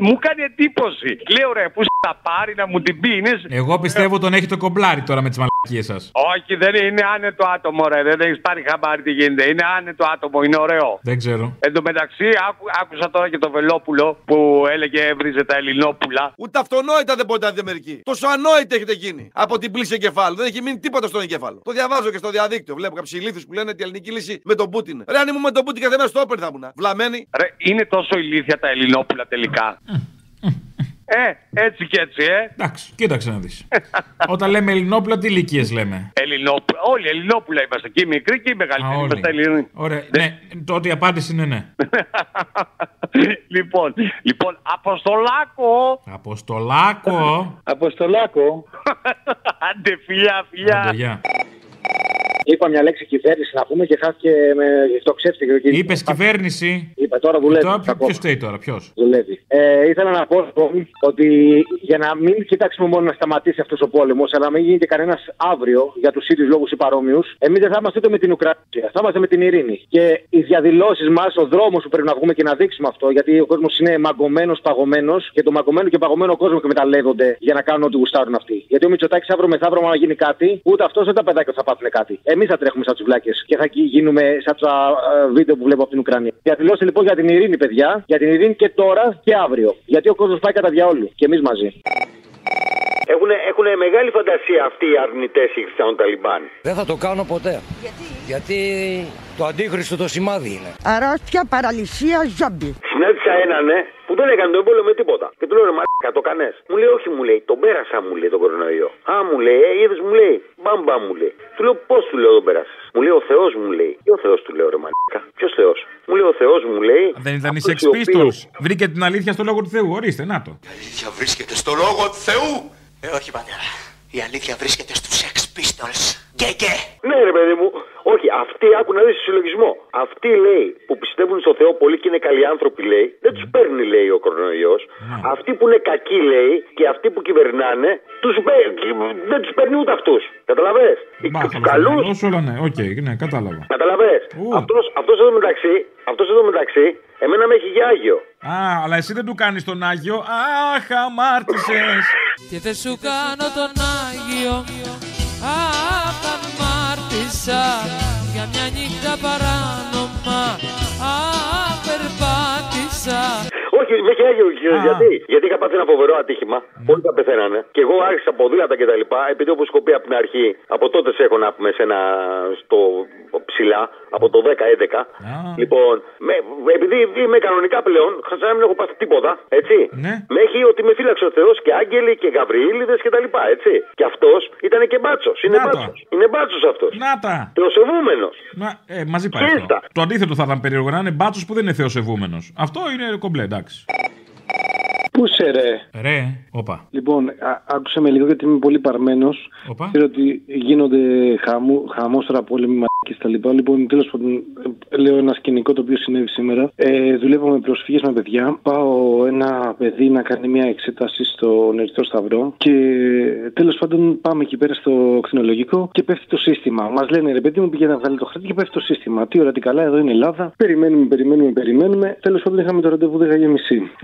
Μου κάνει εντύπωση. Λέω ρε, πού θα πάρει να μου την πει. Είναι... Εγώ πιστεύω τον έχει το κομπλάρι τώρα με τις μαλακίες σας. Όχι, δεν είναι, είναι άνετο άτομο, ρε. Δεν έχεις πάρει χαμπάρι τι γίνεται. Είναι άνετο άτομο, είναι ωραίο. Δεν ξέρω. Εν τω μεταξύ, άκου, άκουσα τώρα και το Βελόπουλο που έλεγε έβριζε τα Ελληνόπουλα. Ούτε αυτονόητα δεν μπορείτε να δείτε μερικοί. Τόσο ανόητα έχετε γίνει από την πλήση εγκεφάλου. Δεν έχει μείνει τίποτα στον εγκέφαλο. Το διαβάζω και στο διαδίκτυο. Βλέπω κάποιου ηλίθιους που λένε ότι η ελληνική λύση με τον Πούτιν. Ρε, αν ήμουν με τον Πούτιν κάθε μέρα στο όπερ θα ήμουν. Βλαμμένοι. Ρε, είναι τόσο ηλίθια τα Ελληνόπουλα τελικά. Ε, έτσι και έτσι, ε. Εντάξει, κοίταξε να δεις. Όταν λέμε Ελληνόπουλα, τι ηλικίες λέμε; Ελληνόπουλα. Όλοι Ελληνόπουλα είμαστε. Και οι μικροί και οι μεγαλύτεροι. Α, όλοι. Είμαστε Ελληνοί. Ωραία. Ναι, τότε η απάντηση είναι ναι. λοιπόν, λοιπόν, Αποστολάκο. Αποστολάκο. Αποστολάκο. Άντε, φιλιά, φιλιά. Άντε, γεια. Είπα μια λέξη κυβέρνηση να πούμε και χάθηκε με το ξέφτηκε. Είπες κυβέρνηση. Είπα τώρα δουλεύει. Τώρα ακόμα. ποιος φταίει τώρα, ποιος; Δουλεύει. Ε, ήθελα να πω λοιπόν, ότι για να μην κοιτάξουμε μόνο να σταματήσει αυτός ο πόλεμος, αλλά να μην γίνει και κανένας αύριο για τους ίδιους λόγους ή παρόμοιους, εμείς δεν θα είμαστε ούτε με την Ουκρανία, θα είμαστε με την ειρήνη. Και οι διαδηλώσεις μας, ο δρόμος που πρέπει να βγούμε και να δείξουμε αυτό, γιατί ο κόσμος είναι μαγκωμένος, παγωμένος και το μαγκωμένο και παγωμένο κόσμο εκμεταλλεύονται για να κάνουν ό,τι γουστάρουν αυτοί. Γιατί ο Μητσοτάκης αύριο μεθαύριο, να γίνει κάτι, ούτε αυτός ούτε τα παιδάκια θα πάθουν κάτι. Εμείς θα τρέχουμε σαν του βλάκε και θα γίνουμε σαν τα ε, βίντεο που βλέπω από την Ουκρανία. Διαδηλώστε λοιπόν για την ειρήνη, παιδιά, για την ειρήνη και τώρα και αύριο. Γιατί ο κόσμος πάει κατά διαόλου και εμείς μαζί. Έχουν, έχουν μεγάλη φαντασία αυτοί οι αρνητές οι Χριστιανοταλιμπάν. Δεν θα το κάνω ποτέ. Γιατί; Γιατί το αντίχριστο το σημάδι είναι. Αρρώστια, παραλυσία, ζόμπι. Συνάντησα έναν ναι, που δεν έκανε τον πόλεμο με τίποτα. Και του λέω ρε μαλάκα, το κανέ. Μου λέει όχι, μου λέει, τον πέρασα, μου λέει τον κορονοϊό. Α, μου λέει, ε, είδες, μου λέει, μπαμπά μου λέει. Του λέω πώς του λέω τον πέρασες. Μου λέει ο Θεός μου λέει. Τι ο Θεός του λέω ρε μαλάκα. Ποιος Θεός. Μου λέει ο Θεός μου λέει. Δεν ήταν οι αυτός Sex οι οποίοι- Pistols. Βρήκε την αλήθεια στο λόγο του Θεού. Ορίστε, να το. αλήθεια βρίσκεται στο λόγο του Θεού. Ε, όχι πατέρα. Η αλήθεια βρίσκεται στους Sex Pistols. Και και. Ναι, ρε παιδί μου, ο Όχι, αυτοί άκου να δεις συλλογισμό. Αυτοί λέει που πιστεύουν στο Θεό πολύ και είναι καλοί άνθρωποι λέει, δεν τους παίρνει λέει ο κορονοϊός. Αυτοί που είναι κακοί λέει και αυτοί που κυβερνάνε, τους, παι- δεν τους παίρνει ούτε αυτούς. Καταλαβέ. Τους καλού. Όσο όλα ναι, οκ, ναι, κατάλαβα. Καταλαβέ. Αυτό αυτός εδώ μεταξύ, αυτός εδώ μεταξύ, εμένα με έχει για άγιο. Α, αλλά εσύ δεν του κάνεις τον Άγιο. Αχ, αμάρτησες. Και δεν σου κάνω τον Άγιο. Αχ, αμάρτησα Για μια νύχτα παράνομα. Αχ, περπάτησα Όχι, με έχει άγιο. ξέρεις Γιατί, γιατί είχα πάθει ένα φοβερό ατύχημα. Όλοι τα πεθαίνανε. Και εγώ άρχισα ποδήλατα και τα λοιπά. Επειδή όπω έχω πει από την αρχή, από τότε σε έχω να πούμε σε ένα στο ψηλά, από το 10-11. Λοιπόν, με, επειδή είμαι κανονικά πλέον, σαν να μην έχω πάθει τίποτα, έτσι. Ναι. Με έχει ότι με φύλαξε ο Θεός και άγγελοι και γαβριήλιδες και τα λοιπά, έτσι. Και αυτός ήταν και μπάτσος. Είναι Να το. μπάτσος. Είναι μπάτσος αυτός. Να τα. Θεοσεβούμενος. Να, ε, μαζί πάει αυτό. Το αντίθετο θα ήταν περίεργο να είναι μπάτσος που δεν είναι θεοσεβούμενος. Αυτό είναι κομπλέ, εντάξει. Πού σε ρε; Ρε, όπα. Λοιπόν, α- άκουσα με λίγο γιατί είμαι πολύ παρμένος. Όπα. Ξέρω ότι γίνονται χαμού, χαμός τώρα πόλεμοι μαλακίες τα λοιπά. Λοιπόν, τέλος πάντων, ε, λέω ένα σκηνικό το οποίο συνέβη σήμερα. Ε, δουλεύω με προσφύγες με παιδιά. Πάω ένα παιδί να κάνει μια εξέταση στον Ερυθρό Σταυρό. Και τέλος πάντων πάμε εκεί πέρα στο κτηνολογικό και πέφτει το σύστημα. Μας λένε ρε παιδί μου, πήγαινε να βγάλει το χαρτί και πέφτει το σύστημα. Τι ώρα, τι καλά, εδώ είναι η Ελλάδα. Περιμένουμε, περιμένουμε, περιμένουμε. Τέλος πάντων, είχαμε το ραντεβού 10.30.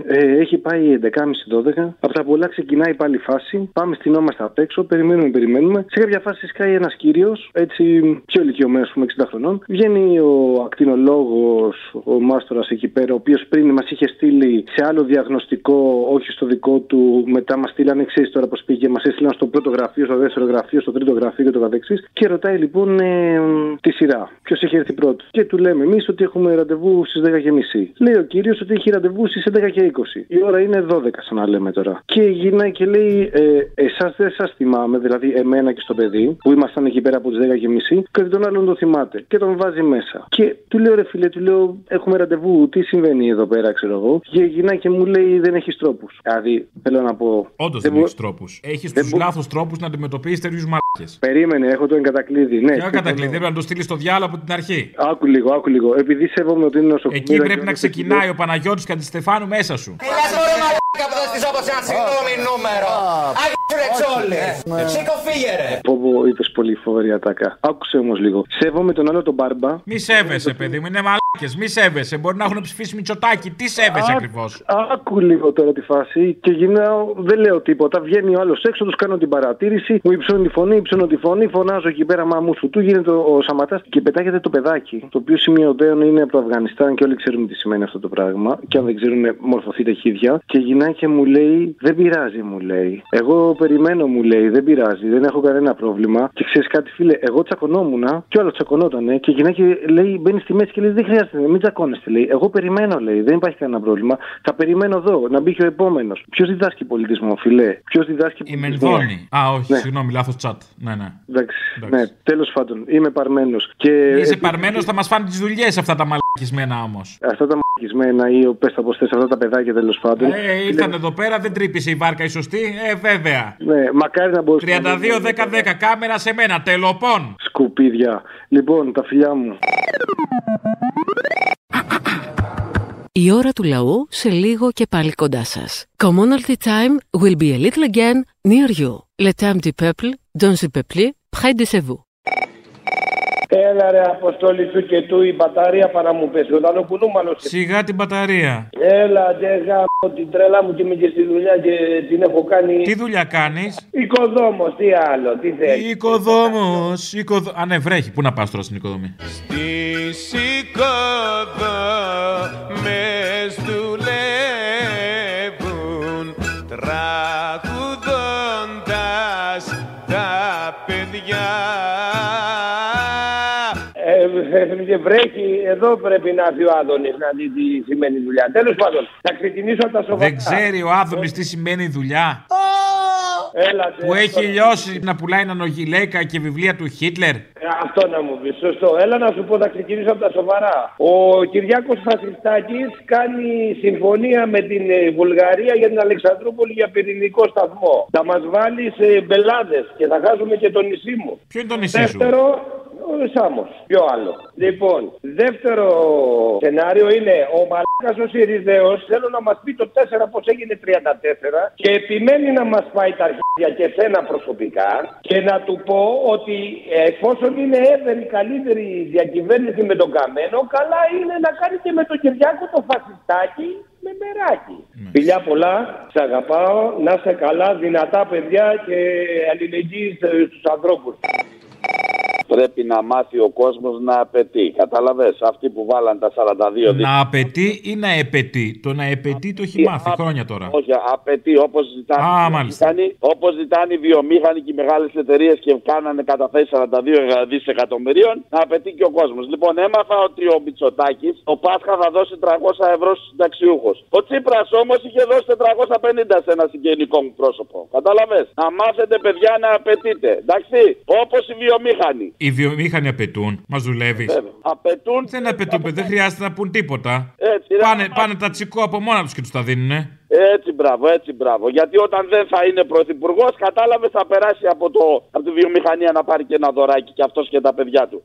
Ε, έχει πάει 11.30-12. Από τα πολλά ξεκινάει πάλι η φάση. Πάμε στυνόμαστε απ' έξω, περιμένουμε, περιμένουμε. Σε κάποια φάση σκάει ένας κύριος, έτσι πιο ηλικιωμένος, πούμε 60 χρονών. Βγαίνει ο ακτινολόγος, ο μάστορας εκεί πέρα, ο οποίος πριν μας είχε στείλει σε άλλο διαγνωστικό, όχι στο δικό του. Μετά μας στείλανε, ξέρεις τώρα πώς πήγε, μας έστειλαν στο πρώτο γραφείο, στο δεύτερο γραφείο, στο τρίτο γραφείο και το καθεξής. Και ρωτάει λοιπόν ε, τη σειρά. Ποιος έχει έρθει πρώτος. Και του λέμε εμείς ότι έχουμε ραντεβού στις 10.30. Λέει ο κύριος ότι έχει ραντεβού στις 11.20. Η ώρα είναι 12, σαν να λέμε τώρα. Και γυρνάει και λέει, ε, εσάς δεν σας θυμάμαι, δηλαδή εμένα και στο παιδί, που ήμασταν εκεί πέρα από τις 10.30, και ότι τον άλλον το θυμάται. Και τον βάζει μέσα. Και του λέω, ρε φίλε, του λέω, έχουμε ραντεβού, τι συμβαίνει εδώ πέρα, ξέρω εγώ. Και γυρνάει και μου λέει, δεν έχεις τρόπους. Δηλαδή, θέλω να πω. Όντως δεν μπο- έχεις τρόπους. Έχεις δεν τους μπο- λάθος τρόπους να αντιμετωπίσεις τέτοιους μαλάκες. Περίμενε, έχω το εγκατακλείδι. Ναι, Ποιο κατακλείδι, πρέπει να το στείλεις στο διάλογο από την αρχή. Άκου λίγο, άκου λίγο. Επειδή σέβομαι ότι είναι νοσοκομείο. Εκεί πρέπει να ξεκινάει ο Παναγιώτης Καντιστεφάνου μέσα σου. Έλα τώρα μαλάκα που δεν της όπως ένα συγγνώμη νούμερο. Άγιο σου ρετσόλι. Σήκω φύγε ρε. Πω, πω, είπες πολύ φοβερή ατάκα. Άκουσε όμως λίγο. Σέβομαι τον άλλο τον μπάρμπα. Μη σέβεσαι, παιδί μου, είναι μαλάκες. Μη σέβεσαι. Μπορεί να έχουν ψηφίσει μυτσοτάκι. Τι σέβεσαι Α, ακριβώς; Άκου λίγο τώρα τη φάση και γυρνάω, δεν λέω τίποτα. Βγαίνει ο άλλος έξω, τους κάνω την παρατήρηση, μου υψώνει τη φωνή, υψώνω τη φωνή, φωνάζω εκεί πέρα μαμού σου του, γίνεται ο Σαματάς και πετάγεται το παιδάκι. Το οποίο σημειωτέων είναι από το Αφγανιστάν και όλοι ξέρουμε τι σημαίνει αυτό το πράγμα. Και αν δεν ξέρουν, μορφωθείτε χίδια. Και γυρνάει και μου λέει, Δεν πειράζει, μου λέει. Εγώ περιμένω, μου λέει, δεν πειράζει, δεν έχω κανένα πρόβλημα. Και ξέρεις κάτι, φίλε, εγώ τσακωνόμουν και ο άλλος τσακωνότανε και γυρνάει και λέει, μπαίνει στη μέση και λέει, Δεν χρειάζεται, μην τσακώνεστε, λέει. Εγώ περιμένω, λέει, δεν υπάρχει κανένα πρόβλημα. Θα περιμένω εδώ, να μπει και ο επόμενος. Ποιος διδάσκει πολιτισμό, φιλέ; Ποιος διδάσκει Η πολιτισμό; Μενδώνη. Α, όχι, Ναι. συγγνώμη, λάθος τσάτ. Ναι, ναι. Εντάξει, ναι, τέλος πάντων, είμαι παρμένος. Και Είσαι παρμένος, θα μας φάνε τις δουλειές αυτά τα μαλακισμένα όμως. Αυτά τα μαγισμένα ή πες τα πώ θες, αυτά τα παιδάκια τέλος πάντων. Ε, ήρθαν εδώ πέρα, δεν τρύπησε η βάρκα η σωστή. Ε, βέβαια. Ναι, μακάρι να μπορούσα 32-10-10, κάμερα σε μένα, τελοπών. Σκουπίδια. Λοιπόν, τα φιλιά μου. Η ώρα του λαού σε λίγο και πάλι κοντά σας. Commonalty time will be a little again near you. Le temps du peuple, dans le peuple, près de vous. Έλα ρε αποστόλη του και του η μπαταρία παρά μου πέσει. Όταν ο κουνούμαλος... Σιγά την μπαταρία. Έλα ντε γάμο την τρέλα μου και είμαι και στη δουλειά και την έχω κάνει... Τι δουλειά κάνεις; Οικοδόμος, τι άλλο, τι θέλεις. Οικοδόμος. Οικοδο... Α, ναι, βρέχει. Πού να πας τώρα στην οικοδομή; Τις οικοδόμες δουλεύουν τραγουδώντας τα παιδιά. Ε, ε, βρέχει, εδώ πρέπει να έρθει ο Άδωνης να δει τι σημαίνει δουλειά. Τέλος πάντων, θα ξεκινήσω από τα σοβαρά. Δεν ξέρει ο Άδωνης τι σημαίνει δουλειά. Έλα, Που έχει λιώσει να πουλάει νανογιλέκα και βιβλία του Χίτλερ. Ε, Αυτό να μου πεις, σωστό. Έλα να σου πω, θα ξεκινήσω από τα σοβαρά. Ο Κυριάκος Φασιστάκης κάνει συμφωνία με την ε, Βουλγαρία για την Αλεξανδρούπολη για πυρηνικό σταθμό. Θα μας βάλει σε μπελάδες και θα χάσουμε και το νησί μου. Ποιο είναι το νησί σου; Δεύτερο, Ο Σάμος. Ποιο άλλο. Λοιπόν, δεύτερο σενάριο είναι ο μαλάκας ο Σιριζέος θέλω να μας πει το 4 πως έγινε 34 και επιμένει να μας πάει τα αρχίδια και σένα προσωπικά και να του πω ότι εφόσον είναι έβερη καλύτερη διακυβέρνηση με τον Καμένο καλά είναι να κάνει και με τον Κυριάκο το φασιστάκι με μεράκι. Φιλιά πολλά, σε αγαπάω, να είσαι καλά, δυνατά παιδιά και αλληλεγγύη στους ανθρώπους. Πρέπει να μάθει ο κόσμος να απαιτεί. Κατάλαβες, αυτοί που βάλαν τα 42 Να απαιτεί ή να επαιτεί; Το να επαιτεί το έχει μάθει χρόνια τώρα. Όχι, απαιτεί όπως ζητάνε, Α, οι μάλιστα. βιομήχανοι- όπως ζητάνε οι βιομήχανοι και οι μεγάλες εταιρείες και κάνανε καταθέσεις 42 δισεκατομμυρίων, να απαιτεί και ο κόσμος. Λοιπόν, έμαθα ότι ο Μπιτσοτάκη το Πάσχα θα δώσει 300 ευρώ στους συνταξιούχους. Ο Τσίπρας όμως είχε δώσει 450 σε ένα συγγενικό μου πρόσωπο. Κατάλαβες; Να μάθετε, παιδιά, να απαιτείτε. Εντάξει, όπως οι βιομήχανοι. Οι βιομήχανοι απαιτούν. Μας δουλεύεις. Απαιτούν. Δεν απαιτούν, δεν χρειάζεται να πούν τίποτα. Έτσι, ρε. Πάνε, πάνε τα τσικό από μόνα τους και τους τα δίνουνε. Έτσι, μπράβο, έτσι, μπράβο. Γιατί όταν δεν θα είναι πρωθυπουργός, κατάλαβες θα περάσει από, το, από τη βιομηχανία να πάρει και ένα δωράκι και αυτός και τα παιδιά του.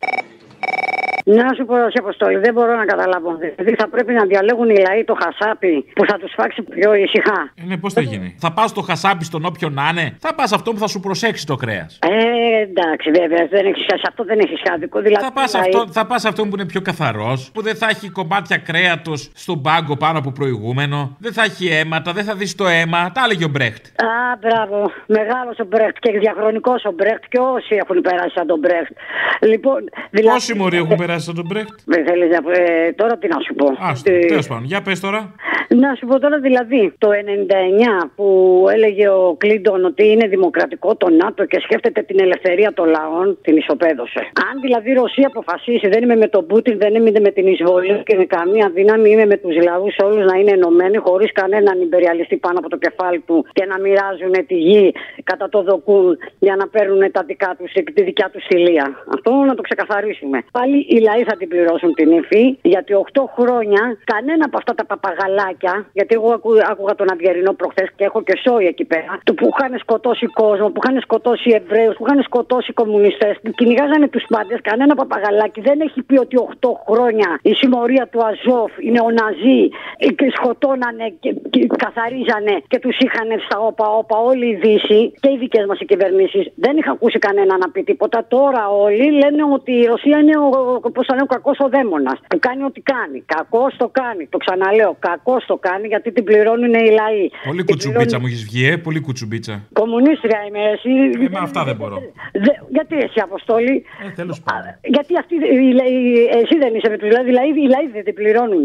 Να σου πω, σε αποστολή, δεν μπορώ να καταλάβω. Δηλαδή θα πρέπει να διαλέγουν οι λαοί το χασάπι που θα τους φάξει πιο ησυχά. Ε, ναι, πώς θα γίνει. Θα πας στο χασάπι στον όποιον να είναι; Θα πας αυτό που θα σου προσέξει το κρέας. Ε, εντάξει, βέβαια, δεν έχεις, σε αυτό δεν έχεις άδικο. Δηλαδή, Θα πας αυτό, θα πας αυτό που είναι πιο καθαρός, που δεν θα έχει κομμάτια κρέατος στον πάγκο πάνω από προηγούμενο, δεν θα έχει αίματα, δεν θα δεις το αίμα. Τα έλεγε ο Μπρέχτ. Α, μπράβο. Μεγάλος ο Μπρέχτ και διαχρονικός ο Μπρέχτ και όσοι έχουν περάσει σαν τον Μπρέχτ. Λοιπόν, δηλαδή. Πόσοι μωροί έχουν περάσει σαν τον Μπρέχτ. Δεν θέλεις να πω, ε, τώρα τι να σου πω. Άστο, Ε, τέλος πάντων. Για πες τώρα. Να σου πω τώρα δηλαδή, το 99 που έλεγε ο Κλίντον ότι είναι δημοκρατικό το ΝΑΤΟ και σκέφτεται την ελευθερία των λαών, την ισοπαίδωσε. Αν δηλαδή η Ρωσία αποφασίσει, δεν είμαι με τον Πούτιν, δεν είμαι με την εισβολή και με καμία δύναμη, είμαι με τους λαούς όλους να είναι ενωμένοι, χωρίς κανέναν υπεριαλιστή πάνω από το κεφάλι του και να μοιράζουν τη γη κατά το δοκούν για να παίρνουν τα δικά τους, τη δικιά τους θηλία. Αυτό να το ξεκαθαρίσουμε. Πάλι οι λαοί θα την πληρώσουν την ύφη, γιατί 8 χρόνια κανένα από αυτά τα παπαγαλάκια, γιατί εγώ ακού, άκουγα τον Αυγερινό προχθές και έχω και σόι εκεί πέρα, του που είχαν σκοτώσει κόσμο, που είχαν σκοτώσει Εβραίους, που είχαν σκοτώσει κομμουνιστές, που κυνηγάζανε τους πάντες. Κανένα παπαγαλάκι δεν έχει πει ότι 8 χρόνια η συμμορία του Αζόφ, οι νεοναζί, ε, και σκοτώνανε και, και καθαρίζανε και τους είχαν στα όπα-όπα όλη η Δύση και οι δικές μας κυβερνήσεις. Δεν είχα ακούσει κανένα να πει τίποτα. Τώρα όλοι λένε ότι η Ρωσία είναι ο, πώς θα λένε, ο κακός ο δαίμονας. Που κάνει ό,τι κάνει. Κακός το κάνει. Το ξαναλέω. Κακός το κάνει γιατί την πληρώνουν οι λαοί. Πολύ κουτσουμπίτσα μου έχεις βγει, ε. Πολύ κουτσουμπίτσα. Κομμουνίστρια είμαι εσύ. Ε, με αυτά δεν μπορώ. Δε- γιατί εσύ, Αποστόλη; Ε, τέλος πάντων. Γιατί αυτοί, οι λαοί- εσύ δεν είσαι με τους λαοί, δηλαδή οι λαοί δεν την πληρώνουν.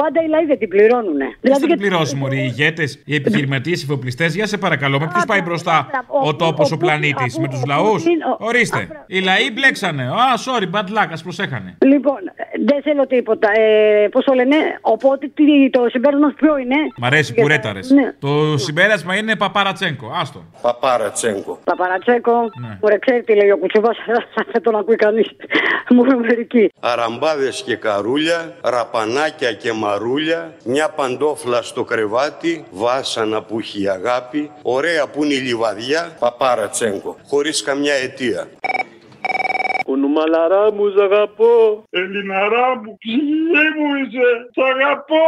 Πάντα οι λαοί δεν την πληρώνουν. Ποιο Δηλαδή, θα την γιατί- πληρώσεις, Μωρή, οι ηγέτες, οι επιχειρηματίες, οι εφοπλιστές. Για σε παρακαλώ, με ποιους πάει μπροστά ο τόπος, ο πλανήτης, με τους λαούς; Ορίστε. Οι λαοί μπλέξανε. Α, sorry, bad luck, ας προσέχανε. Λοιπόν, δεν θέλω τίποτα. Ε, Πώς το λένε, οπότε τι- το συμπέρασμα ποιο είναι; Μ' αρέσει που ρέταρες. Ναι. Το συμπέρασμα είναι Παπαρατσέγκο. Άστο. Παπαρατσέγκο. Παπαρατσέκο, Ναι. μου ρε ξέρει τι λέει ο κουτσουβάς, δεν τον ακούει κανείς. Μου είναι μερικοί. Αραμπάδες και καρούλια, ραπανάκια και μαρούλια, μια παντόφλα στο κρεβάτι, βάσανα που έχει η αγάπη, ωραία που είναι η λιβαδιά, παπαρατσέγκο, χωρίς καμιά αιτία. Κουνουμαλαρά μου, σ' αγαπώ. Ελληναρά μου, ψυχή μου είσαι. Σ' αγαπώ.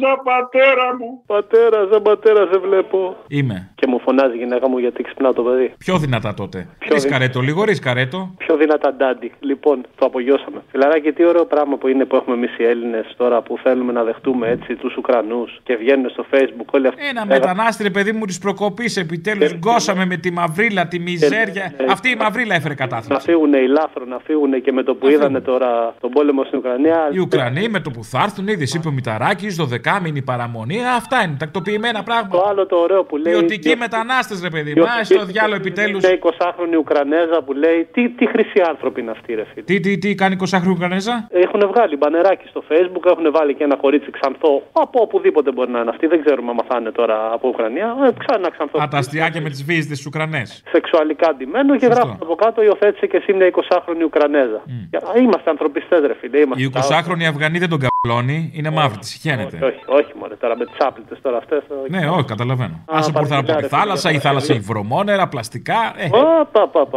Σαν πατέρα μου. Πατέρα, σαν πατέρα σε βλέπω. Είμαι. Και μου φωνάζει η γυναίκα μου γιατί ξυπνά το παιδί. Πιο δυνατά τότε. Πιο Ρισκαρέτο, λίγο ρισκαρέτο. Πιο δυνατά ντάντι. Λοιπόν, το απογειώσαμε. Φιλαράκι, τι ωραίο πράγμα που είναι που έχουμε εμείς οι Έλληνες τώρα που θέλουμε να δεχτούμε έτσι τους Ουκρανούς και βγαίνουν στο Facebook όλοι αυτοί. Ένα μετανάστη, ρε παιδί μου, της προκοπής. Επιτέλους γκώσαμε με τη μαυρίλα, τη μιζέρια. Αυτή η μαυρίλα έφερε Να κατάθλιψη. φύγουν οι λάθρο, να φύγουν και με το που είδανε τώρα τον πόλεμο στην Ουκρανία. Οι Ουκρανοί με το που θα έρθουν, είδε, είπε ο Μηταράκης, 12μηνη παραμονή. Α, Αυτά είναι τακτοποιημένα πράγματα. Το άλλο το ωραίο που λέει. Ποιοτικοί μετανάστες, ρε παιδί μου. Α, στο διάλογο επιτέλους. Μια 20χρονη Ουκρανέζα που λέει τι, τι χρυσή άνθρωποι είναι αυτοί, ρε φίλε. Τι, τι, τι κάνει 20 χρόνια Ουκρανέζα; Έχουν βγάλει μπανεράκι στο facebook, έχουν βάλει και ένα κορίτσι ξανθό από οπουδήποτε μπορεί να είναι αυτή. Δεν ξέρουμε αν μαθάνε τώρα από Ουκρανία. Ε, Ξανά ξανθό. Α, τα αστιάκια με τις βίζες της Ουκρανές. Σεξουαλικά ντυμένο και Σωστό. γράφουν από κάτω υιοθέτησε και εσύ μια 20χρονη Ουκρανέζα. Α, Είμαστε ανθρωπιστές, ρε φίλε. Είμαστε Η 20χρονη Αφγανή δεν τον καπλώνει, είναι μαύρη, τη όχι, χαίνεται. όχι, όχι, μωρέ. τώρα με τις άπλητες τώρα αυτές. Ναι, όχι, καταλαβαίνω. Άσε που ήρθαν από τη παρκάρε, θάλασσα, η θάλασσα έχει βρωμόνερα, πλαστικά. Ε,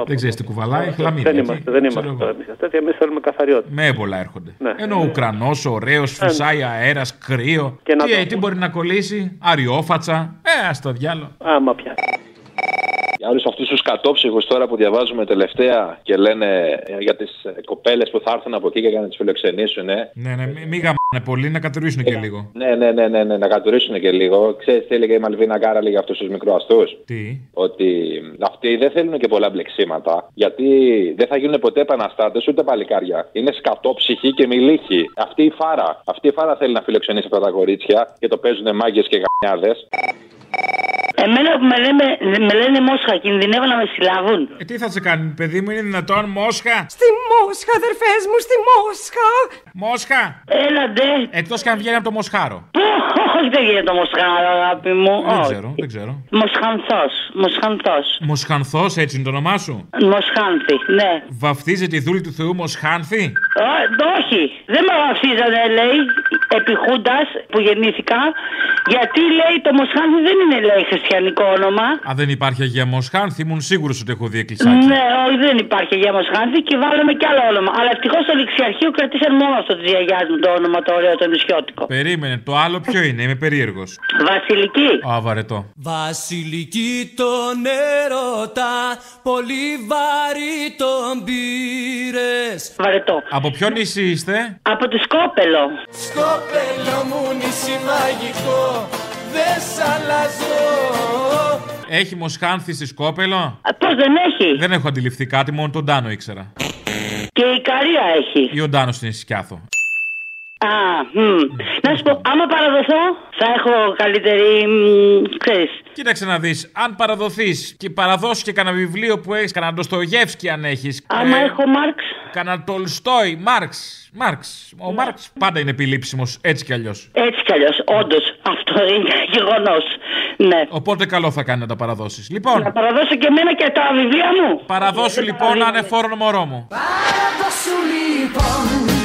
δεν ξέρεις τι κουβαλάει, χλαμίδια. Δεν εκεί. είμαστε, δεν είμαστε τώρα εμείς τέτοια. Εμείς θέλουμε καθαριότητα. Με έμπολα έρχονται. Ναι. Ενώ ο Ουκρανός, ωραίος, φυσάει αέρας, κρύο. Και να τι, το- ε, τι μπορεί να κολλήσει, αριόφατσα. Ε, ας το διάλο. Άμα πια. Για όλου αυτούς τους κατόψυχους τώρα που διαβάζουμε τελευταία και λένε ε, για τις κοπέλες που θα έρθουν από εκεί και για να τις φιλοξενήσουν. ε. Ναι, ναι, μη- μη γαμάνε πολύ, να κατουρίσουν και λίγο. Ναι, ναι, ναι, ναι, ναι, να κατουρίσουν και λίγο. Ξέρεις τι έλεγε η Μαλβίνα Γκάραλη για αυτούς τους μικροαστούς; Τι; Ότι αυτοί δεν θέλουν και πολλά μπλεξίματα. Γιατί δεν θα γίνουν ποτέ επαναστάτες ούτε παλικάρια. Είναι σκατόψυχοι και μιλήχοι. Αυτή η φάρα. Αυτή η φάρα θέλει να φιλοξενήσει αυτά τα κορίτσια και το παίζουν μάγκες και γαμιάδες. Εμένα που με, λέμε, με λένε Μόσχα, κινδυνεύω να με συλλάβουν. Ε, τι θα σε κάνει, παιδί μου, είναι δυνατόν, Μόσχα; Στη Μόσχα, αδερφές μου, στη Μόσχα. Μόσχα. Έλα ντε. Εκτός και αν βγαίνει από το Μοσχάρο. Όχι, δεν γίνεται το Μοσχάρο, αγάπη μου. Δεν όχι. ξέρω, δεν ξέρω. Μοσχανθός. Μοσχανθός. Μοσχανθός, έτσι είναι το όνομά σου; Μοσχάνθη, ναι. Βαφτίζεται η δούλη του Θεού Μοσχάνθη; Ω, όχι, δεν με βαφτίζανε, λέει, επί Χούντας που γεννήθηκα. Γιατί λέει το Μοσχάνθη δεν είναι, λέει, χριστιανικό όνομα. Αν δεν υπάρχει Αγία Μοσχάνθη, ήμουν σίγουρος ότι έχω δει εκκλησάκι. Ναι, όχι, δεν υπάρχει για Μοσχάνθη και βάλαμε κι άλλο όνομα. Αλλά ευτυχώς στο ληξιαρχείο κρατήσαν μόνο αυτό τη γιαγιάς μου το όνομα, το ωραίο, το νησιώτικο. Περίμενε, το άλλο ποιο είναι, είμαι περίεργος. Βασιλική. Α, βαρετό. Βασιλική τον έρωτα, πολύ βαρύ τον πήρες. Βαρετό. Από ποιο νησί είστε, Από τη Σκόπελο. Σκόπελο μου νησί μαγικό, δεν σ' αλλάζω. Έχει Μοσχάνθη στη Σκόπελο; Πώς δεν έχει; Δεν έχω αντιληφθεί κάτι, μόνο τον Τάνο ήξερα. Και η Καρία έχει. Ή ο Ντάνο στην Ισκιάθο. Α, μ. Να σου πω, άμα παραδοθώ, θα έχω καλύτερη. μ, ξέρεις. Κοίταξε να δεις, αν παραδοθείς και παραδώσεις και κανένα βιβλίο που έχεις, κανένα Ντοστογεύσκι αν έχεις. Άμα έχω Μάρξ. Κανένα Τολστόι, Μάρξ. Μάρξ. Ο Μάρξ πάντα είναι επιλήψιμο, έτσι κι αλλιώς. Έτσι κι αλλιώς, όντως. Αυτό είναι γεγονός. Ναι. Οπότε καλό θα κάνει να τα παραδώσεις. Λοιπόν, Να παραδώσω και εμένα και τα βιβλία μου. παραδώσου λοιπόν ανεφόρον μωρό μου. Παραδώσου λοιπόν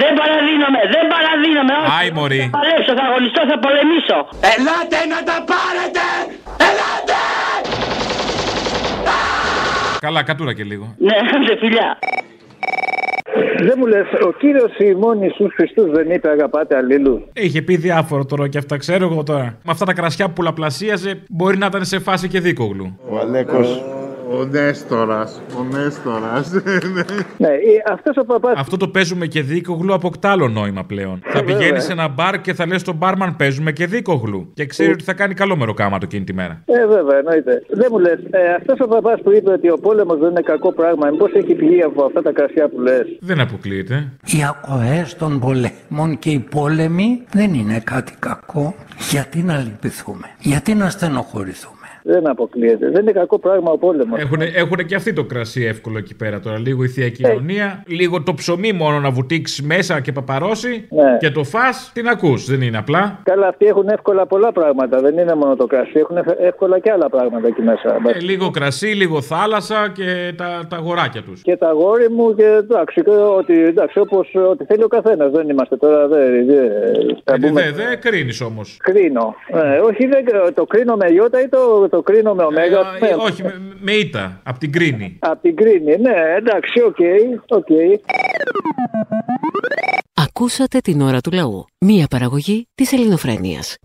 Δεν παραδίνομαι, δεν παραδίνομαι. όχι. Άι, μωρή. Θα παλέψω, θα αγωνιστώ, θα πολεμήσω. Ελάτε να τα πάρετε Ελάτε Καλά, κατούρα και λίγο. Ναι, δε φιλιά. Δεν μου λες, ο κύριος Σιμών Ιησούς Χριστού δεν είπε αγαπάτε αλλήλου. Είχε πει διάφορο τώρα και αυτά, ξέρω εγώ τώρα. Με αυτά τα κρασιά που πολλαπλασίαζε, μπορεί να ήταν σε φάση και δίκογλου. Ο Αλέκος, ο Νέστορας, ο Νέστορας. Ναι, αυτός ο παπά. Αυτό το παίζουμε και δίκογλου αποκτά άλλο νόημα πλέον. θα βέβαια. πηγαίνεις σε ένα μπαρ και θα λες στον μπάρμαν παίζουμε και δίκογλου. Και ξέρει ότι θα κάνει καλό μεροκάματο εκείνη τη μέρα. Ε, βέβαια, εννοείται. Δεν μου λες, ε, αυτός ο παπάς που είπε ότι ο πόλεμος δεν είναι κακό πράγμα, μήπως έχει πηγεί από αυτά τα κρασιά που λες; Δεν αποκλείεται. Οι ακοές των πολέμων και οι πόλεμοι δεν είναι κάτι κακό. Γιατί να λυπηθούμε, γιατί να στενοχωρηθούμε. Δεν αποκλείεται. Δεν είναι κακό πράγμα ο πόλεμος. Έχουν, έχουν και αυτοί το κρασί εύκολο εκεί πέρα τώρα. Λίγο η θεία κοινωνία. Λίγο το ψωμί μόνο να βουτήξει μέσα και παπαρώσει. Ναι. Και το φά την ακούς. Δεν είναι απλά. Καλά, αυτοί έχουν εύκολα πολλά πράγματα. Δεν είναι μόνο το κρασί, έχουν ευ- εύκολα και άλλα πράγματα εκεί μέσα. Ε, λίγο κρασί, λίγο θάλασσα και τα, τα αγοράκια τους. Και τα γόρι μου και εντάξει, και ότι, εντάξει όπως ό,τι θέλει ο καθένας. Δεν είμαστε τώρα. Δεν, δεν, θα Δεν μπούμε- δε, δε κρίνεις όμως. Κρίνω. Ε, όχι, δεν, το κρίνω με ιώτα ή το, το κρίνω με ωμέγα. Ε, όχι, με, με ήττα. Απ' την κρίνη. Από την κρίνη. Ναι, εντάξει, οκ. οκ. Ακούσατε την ώρα του λαού. Μία παραγωγή της ελληνοφρένειας.